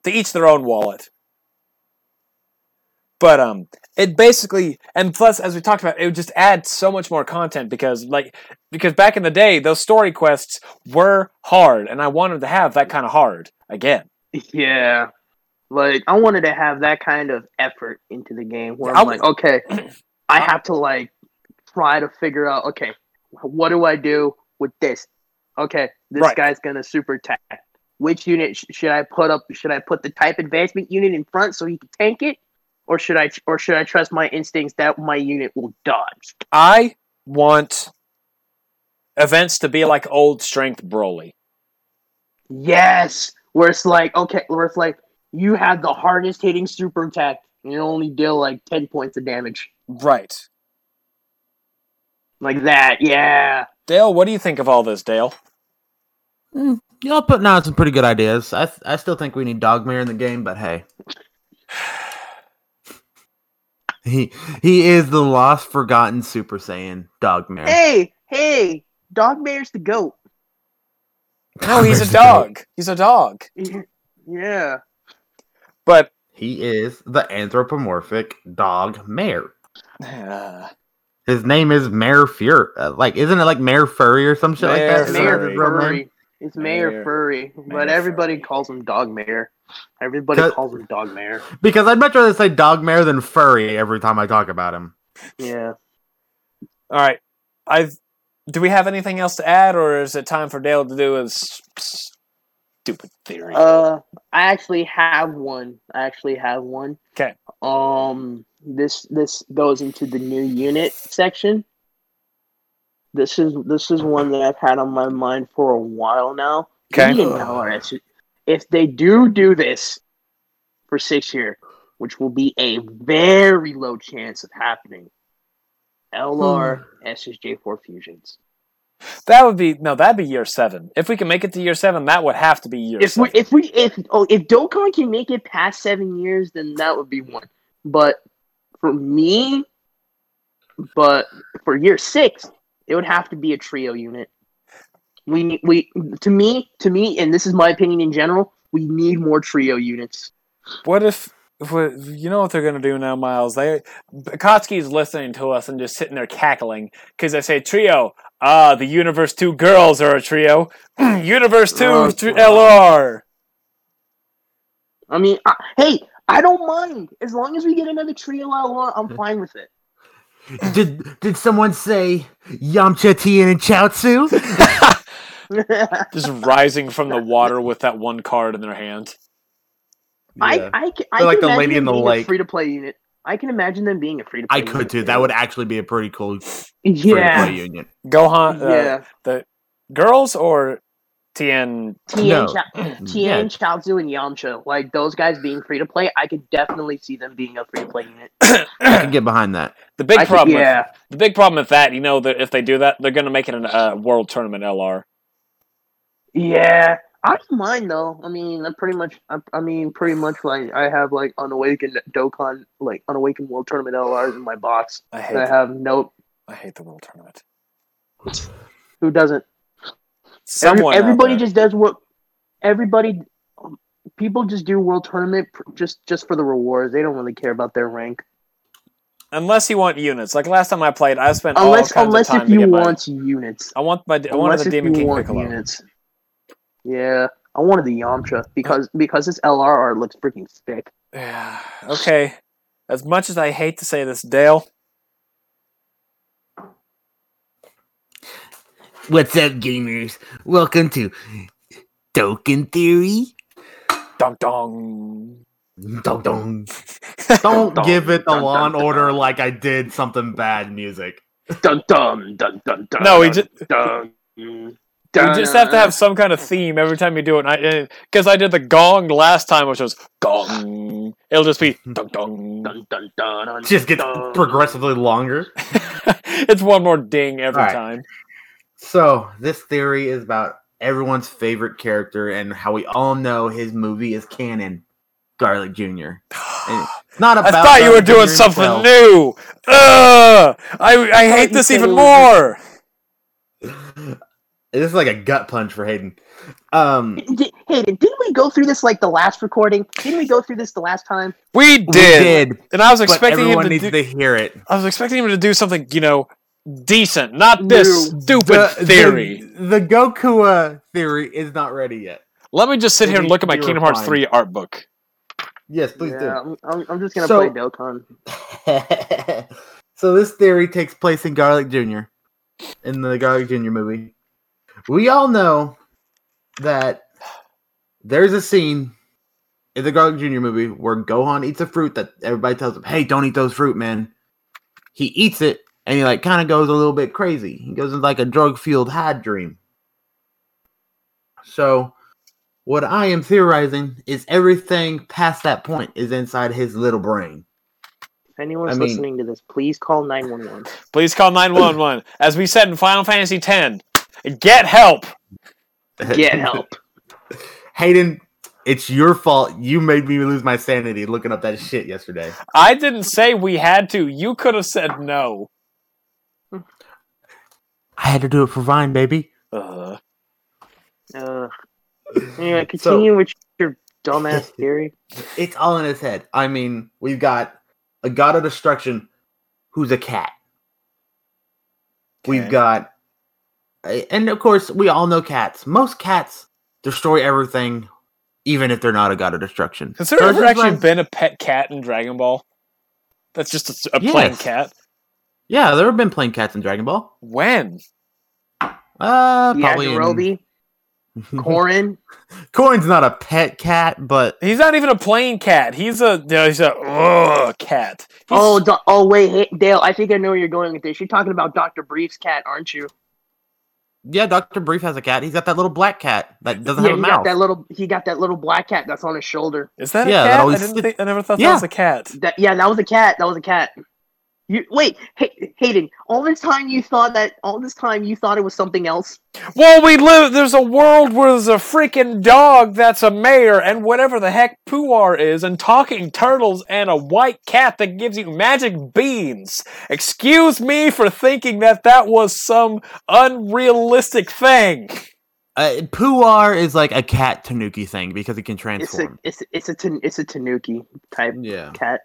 To each their own wallet. But um, it basically and plus, as we talked about, it would just add so much more content because like because back in the day, those story quests were hard, and I wanted to have that kind of hard again. Yeah. Like I wanted to have that kind of effort into the game where I'm was- like, okay, I have to like try to figure out, okay, what do I do with this? Okay, this Right. guy's gonna super attack. Which unit sh- should I put up? Should I put the type advancement unit in front so he can tank it, or should I or should I trust my instincts that my unit will dodge? I want events to be like old strength Broly. Yes, where it's like okay, where it's like you have the hardest hitting super attack. And you only deal like ten points of damage. Right. Like that, yeah. Dale, what do you think of all this, Dale? Mm, y'all putting out some pretty good ideas. I I still think we need Dogmare in the game, but hey. He he is the lost forgotten Super Saiyan Dogmare. Hey, hey, Dogmare's the goat. No, he's a Dogmare's the goat. dog. He's a dog. Yeah. But He is the anthropomorphic dog mare. uh, His name is Mare Fury. Uh, like, isn't it like Mare Furry or some shit like Mare that? Isn't that Mayor Furry. his real name? Furry. It's Mayor Mayor- Furry, but everybody Furry. calls him Dog Mayor. Everybody calls him Dog Mayor. Because I'd much rather say dog mare than furry every time I talk about him. Yeah. all right. I've do we have anything else to add, or is it time for Dale to do his stupid theory? Uh, I actually have one. I actually have one. Okay. Um, this this goes into the new unit section. This is this is one that I've had on my mind for a while now. Okay. We need an LRS. If they do do this for six year, which will be a very low chance of happening, LR hmm. SSJ4 fusions. that would be no. That'd be year seven. If we can make it to year seven, that would have to be year if seven. we if we if oh if Dokkan can make it past seven years, then that would be one. But for me, but for year six, it would have to be a trio unit. We need we to me to me, and this is my opinion in general. We need more trio units. What if, if we, you know what they're going to do now, Miles? They Kotsky's listening to us and just sitting there cackling because they say trio. Ah, the Universe Two girls are a trio. Universe Two uh, Oh, tr- God. Uh, LR. I mean, I, hey, I don't mind as long as we get another trio LR. Uh, I'm fine with it. Did did someone say Yamcha, Tien, and Chaozu? Just rising from the water with that one card in their hand. I I can, I like can the lady in the being lake. free to play unit. I can imagine them being a free to play. I could too. That would actually be a pretty cool free to play union. Gohan, uh, yeah. the girls or Tien. Tien, No. Cha- Yeah. Tien, Chaozu, and Yamcha, like those guys being free to play, I could definitely see them being a free to play unit. I can get behind that. the big I could- problem. With, yeah, the big problem with that, you know, that if they do that, they're going to make it a uh, world tournament LR. Yeah. I don't mind though. I mean, I'm pretty much. I, I mean, pretty much like I have like unawakened Dokkan, like unawakened World Tournament LRs in my box. I hate. I have no. I hate the world tournament. Who doesn't? Every, Someone out everybody just does what. Everybody, people just do World Tournament just just for the rewards. They don't really care about their rank. unless you want units. Like last time I played, I spent Unless all kinds unless of time if you my- want units. I want my. I wanted Unless the Demon King want Piccolo. units. Yeah, I wanted the Yamcha because because this LR art looks freaking sick. Yeah. Okay. As much as I hate to say this, Dale. What's up, gamers? Welcome to Dokkan Theory. Dong dong. Dong dong. Don't Dun, give it the dun, Law and Order like I did something bad music. Dun dun dun dun dun. No, we dun, just- dun. You just have to have some kind of theme every time you do it. Because eh, I, did the gong last time, which was gong. It'll just be dong dong. Dun, dun, dun, dun, Just gets progressively longer. it's one more ding every Alright. time. So this theory is about everyone's favorite character and how we all know his movie is canon. Garlic Jr. And it's not I about thought you were doing Jr. something himself. new. Ugh! I I hate this even more. This is like a gut punch for Hayden. Um, Di- Hey, didn't we go through this like the last recording? Didn't we go through this the last time? We we did, did, and I was but expecting him everyone to needs do, to hear it. I was expecting him to do something, you know, decent, not this New. stupid The- theory. The, the Goku theory is not ready yet. Let me just sit it here and look at my Kingdom Hearts refined. 3 art book. Yes, please yeah, I'm, I'm, I'm just gonna So- play Dokkan. so this theory takes place in Garlic Jr. in the Garlic Jr. movie. We all know that there's a scene in the Garlic Jr. movie where Gohan eats a fruit that everybody tells him, "Hey, don't eat those fruit, man." He eats it and he like kind of goes a little bit crazy. He goes into like a drug fueled high dream. So, what I am theorizing is everything past that point is inside his little brain. If anyone's I mean- listening to this, please call 911. Please call 911. As we said in Final Fantasy X, get help. Get help. Hayden, it's your fault. You made me lose my sanity looking up that shit yesterday. I didn't say we had to. You could have said no. I had to do it for Vine, baby. Uh. Uh, anyway, continue with your dumbass theory. It's all in his head. I mean, we've got a god of destruction who's a cat. We've got, and of course, we all know cats. Most cats destroy everything, even if they're not a god of destruction. Has there So ever actually like- been a pet cat in Dragon Ball? That's just a, a plain cat. Yeah, there have been plain cats in Dragon Ball. When? Uh, probably. in- Yajirobe, Korin. Korin's not a pet cat, but He's not even a plain cat. He's a he's a ugh, cat. He's- Oh, Do- oh wait, hey, Dale. I think I know where you're going with this. You're talking about Doctor Brief's cat, aren't you? Yeah, Doctor Brief has a cat. He's got that little black cat that doesn't yeah, have he a got mouth. that little. He got that little black cat that's on his shoulder. is that a yeah, that cat? I didn't think. I never thought Yeah. that was a cat. That yeah, that was a cat. That was a cat. You wait, hey, Hayden. All this time you thought that. All this time you thought it was something else. Well, we live. There's a world where there's a freaking dog that's a mayor, and whatever the heck Puar is, and talking turtles, and a white cat that gives you magic beans. Excuse me for thinking that that was some unrealistic thing. Uh, Puar is like a cat Tanuki thing because it can It's a transform. it's it's a tan- it's a Tanuki type yeah. cat.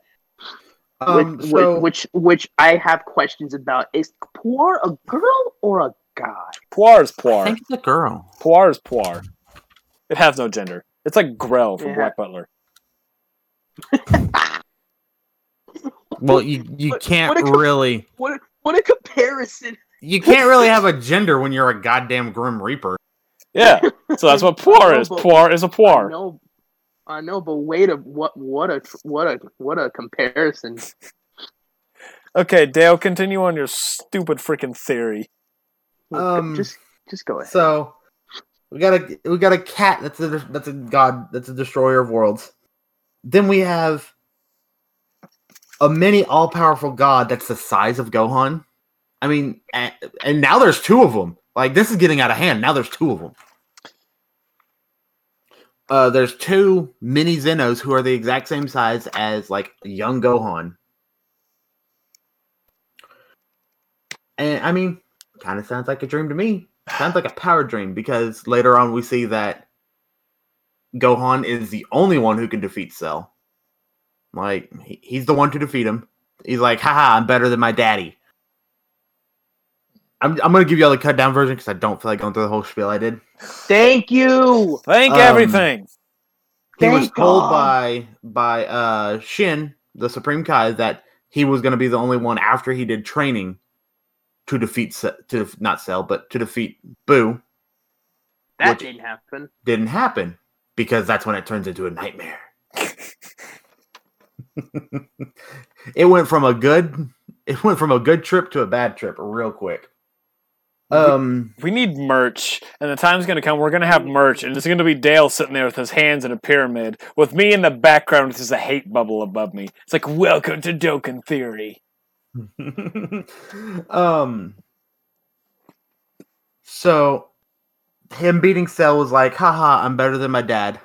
Um, which, so which which I have questions about. Is Puar a girl or a guy? Puar is I think it's a girl. Puar is Puar. It has no gender. It's like Grell from Yeah. Black Butler. Well, you you What- can't what a really What a, what a comparison! you can't really have a gender when you're a goddamn Grim Reaper. Yeah, so that's what Puar is. No, but- Puar is a I Puar. Know, I know, but wait a what what a what a what a comparison! Okay, Dale, continue on your stupid freaking theory. Um, just just go ahead. So we got a we got a cat that's a that's a god that's a destroyer of worlds. Then we have a mini all powerful god that's the size of Gohan. I mean, and, and now there's two of them. Like this is getting out of hand. Now there's two of them. Uh, there's two mini Zenos who are the exact same size as like young Gohan. And I mean, kind of sounds like a dream to me. Sounds like a power dream because later on we see that Gohan is the only one who can defeat Cell. Like he, he's the one to defeat him. He's like, haha, I'm better than my daddy. I'm, I'm gonna give you all the cut down version because I don't feel like going through the whole spiel I did. Thank you. Thank Um, everything. He was told God. by by uh Shin, the Supreme Kai, that he was gonna be the only one after he did training to defeat to not sell, but to defeat Boo. That didn't happen. didn't happen because that's when it turns into a nightmare. it went from a good it went from a good trip to a bad trip real quick. Um We need merch, and the time's gonna come. We're gonna have merch, and it's gonna be Dale sitting there with his hands in a pyramid, with me in the background with just a hate bubble above me. It's like, "Welcome to Dokkan Theory." um so him beating Cell was like, haha, I'm better than my dad.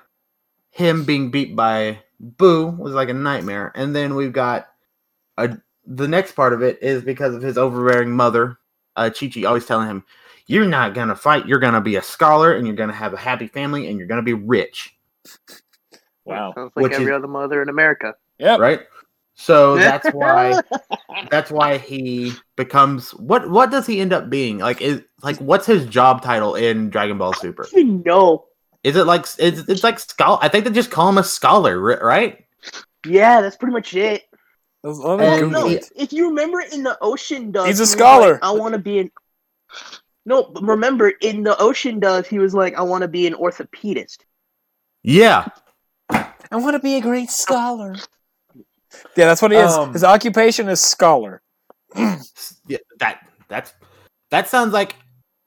Him being beat by Boo was like a nightmare. And then we've got a the next part of it is because of his overbearing mother, uh Chi Chi always telling him, You're not gonna fight, you're gonna be a scholar and you're gonna have a happy family and you're gonna be rich. Wow. Sounds like Which every is- other mother in America. Yeah. Right? So that's why that's why he becomes what what does he end up being like is like what's his job title in dragon ball super no. is it like it's, it's like scholar i think they just call him a scholar right Yeah, that's pretty much it. Let's- let me And Google no, he- if you remember in the ocean dub, He's a scholar. like, I want to be an. No, but remember in the ocean dub, he was like, I want to be an orthopedist. yeah I want to be a great scholar. Yeah, that's what he is. Um, His occupation is scholar. Yeah, that that's that sounds like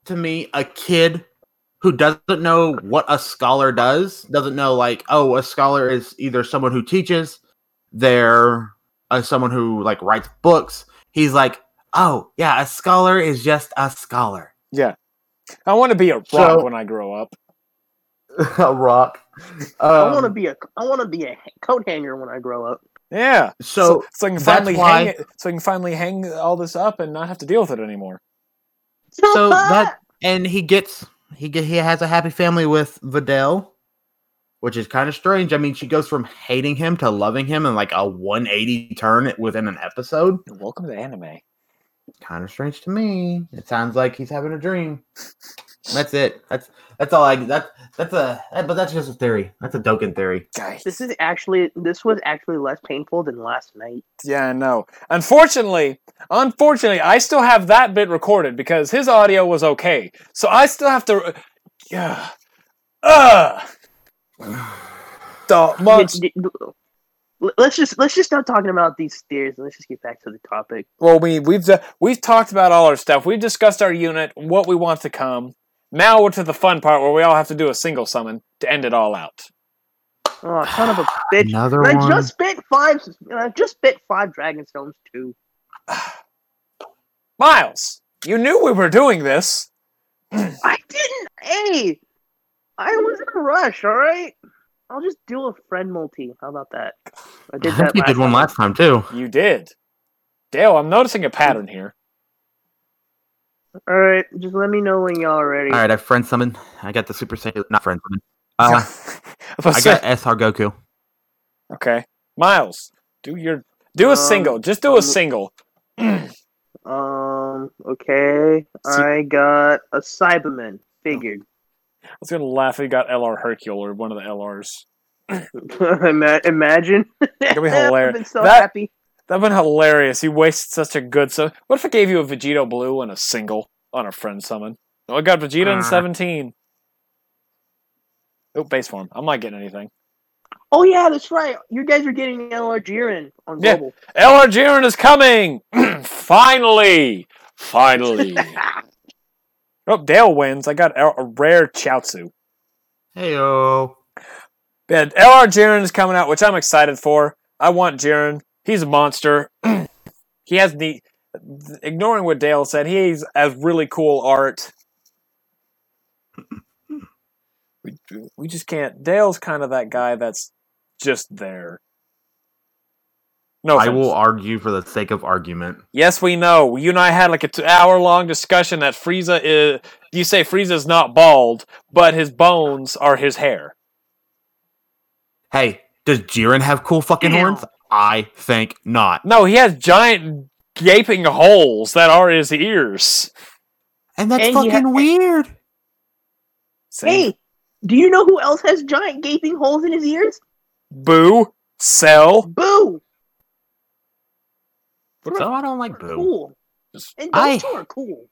to me a kid who doesn't know what a scholar does doesn't know like oh a scholar is either someone who teaches they're as someone who like writes books, he's like, oh yeah, a scholar is just a scholar. Yeah. I want to be a rock So- when I grow up. a rock. I want to Um, be a I want to be a coat hanger when I grow up. Yeah. so so I can finally why- hang it, so I can finally hang all this up and not have to deal with it anymore. so that and he gets he get he has a happy family with Videl, which is kind of strange. I mean, she goes from hating him to loving him in like a 180 turn within an episode. Welcome to anime. Kind of strange to me. It sounds like he's having a dream. That's it. That's that's all I that that's a but that's just a theory. That's a Dokkan theory. Guys. This is actually this was actually less painful than last night. Yeah, I know. Unfortunately, unfortunately, I still have that bit recorded because his audio was okay. So I still have to. Yeah. Uh. The monst- D- d- Let's just let's just stop talking about these theories and let's just get back to the topic. Well, we we've we've talked about all our stuff. We've discussed our unit, what we want to come. Now we're to the fun part where we all have to do a single summon to end it all out. Oh, son of a bitch! Another I one. just spit five. I just spit five dragon stones too. Miles, you knew we were doing this. I didn't. Hey, I was in a rush. All right. I'll just do a friend multi. How about that? I I did think that you did one last time too. You did. Dale, I'm noticing a pattern here. All right, just let me know when y'all are ready. All right, I friend summon. I got the Super Saiyan, not friend summon. Uh, I I got SR Goku. okay, Miles, do your do a Um, single. Just do a um, single. Um. Okay. I got a Saibaman. Figured. I was gonna laugh if you got LR Hercule or one of the LRs. Imagine. That'd be I've hilarious. been so That- happy. That'd been hilarious. You wasted such a good. So, what if I gave you a Vegito Blue and a single on a friend summon? Oh, I got Vegeta in Uh. seventeen. Oh, base form. I'm not getting anything. Oh yeah, that's right. You guys are getting LR Jiren on Yeah. global. LR Jiren is coming. Finally, finally. oh, Dale wins. I got a a rare Chaozu. Heyo. Yeah, LR Jiren is coming out, which I'm excited for. I want Jiren. He's a monster. he has the ignoring what Dale said. He has really cool art. We, we just can't. Dale's kind of that guy that's just there. No, I offense. will argue for the sake of argument. Yes, we know. You and I had like a two hour long discussion that Frieza is. You say Frieza is not bald, but his bones are his hair. Hey, does Jiren have cool fucking Damn. horns? I think not. No, he has giant gaping holes that are his ears. And that's And fucking ha- weird. See? Hey, do you know who else has giant gaping holes in his ears? Boo, Cell. Boo. So I don't like Boo. Cool. And those I- two are cool.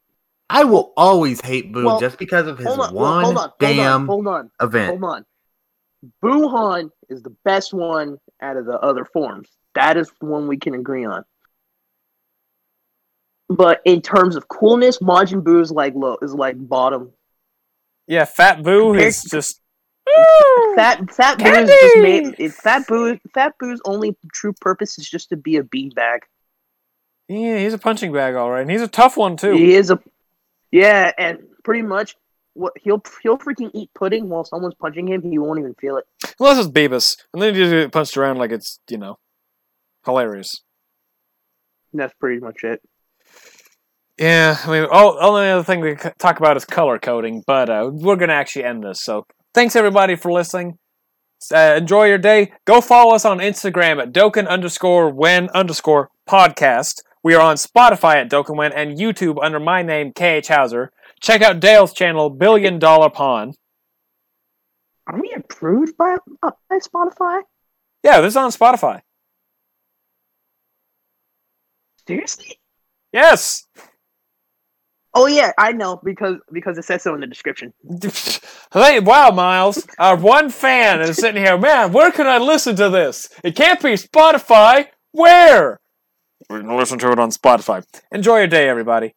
I will always hate Boo Well, just because of his Hold on. well, one hold on. damn Hold on. event. Hold on. Hold on. Buhan is the best one out of the other forms. That is the one we can agree on. But in terms of coolness, Majin Buu is like low is like bottom. Yeah, Fat Boo Compared is to- just. Fat Fat Boo is just made. It, Fat Boo Fat Boo's only true purpose is just to be a beanbag. Yeah, he's a punching bag, all right. And he's a tough one, too. He is a yeah, and pretty much what he'll he'll freaking eat pudding while someone's punching him. He won't even feel it. Unless it's Beavis. And then he just get punched around like it's, you know, hilarious. And that's pretty much it. Yeah, I mean, all, only other thing we talk about is color coding, but uh, we're going to actually end this. So thanks, everybody, for listening. Uh, enjoy your day. Go follow us on Instagram at Dokkan underscore when underscore podcast. We are on Spotify at When and YouTube under my name, KH Hauser. Check out Dale's channel, Billion Dollar Pawn. Are we approved by uh, by Spotify? Yeah, this is on Spotify. Seriously? Yes. Oh yeah, I know because because it says so in the description. hey, wow, Miles. Our one fan is sitting here. Man, where can I listen to this? It can't be Spotify. Where? We can listen to it on Spotify. Enjoy your day, everybody.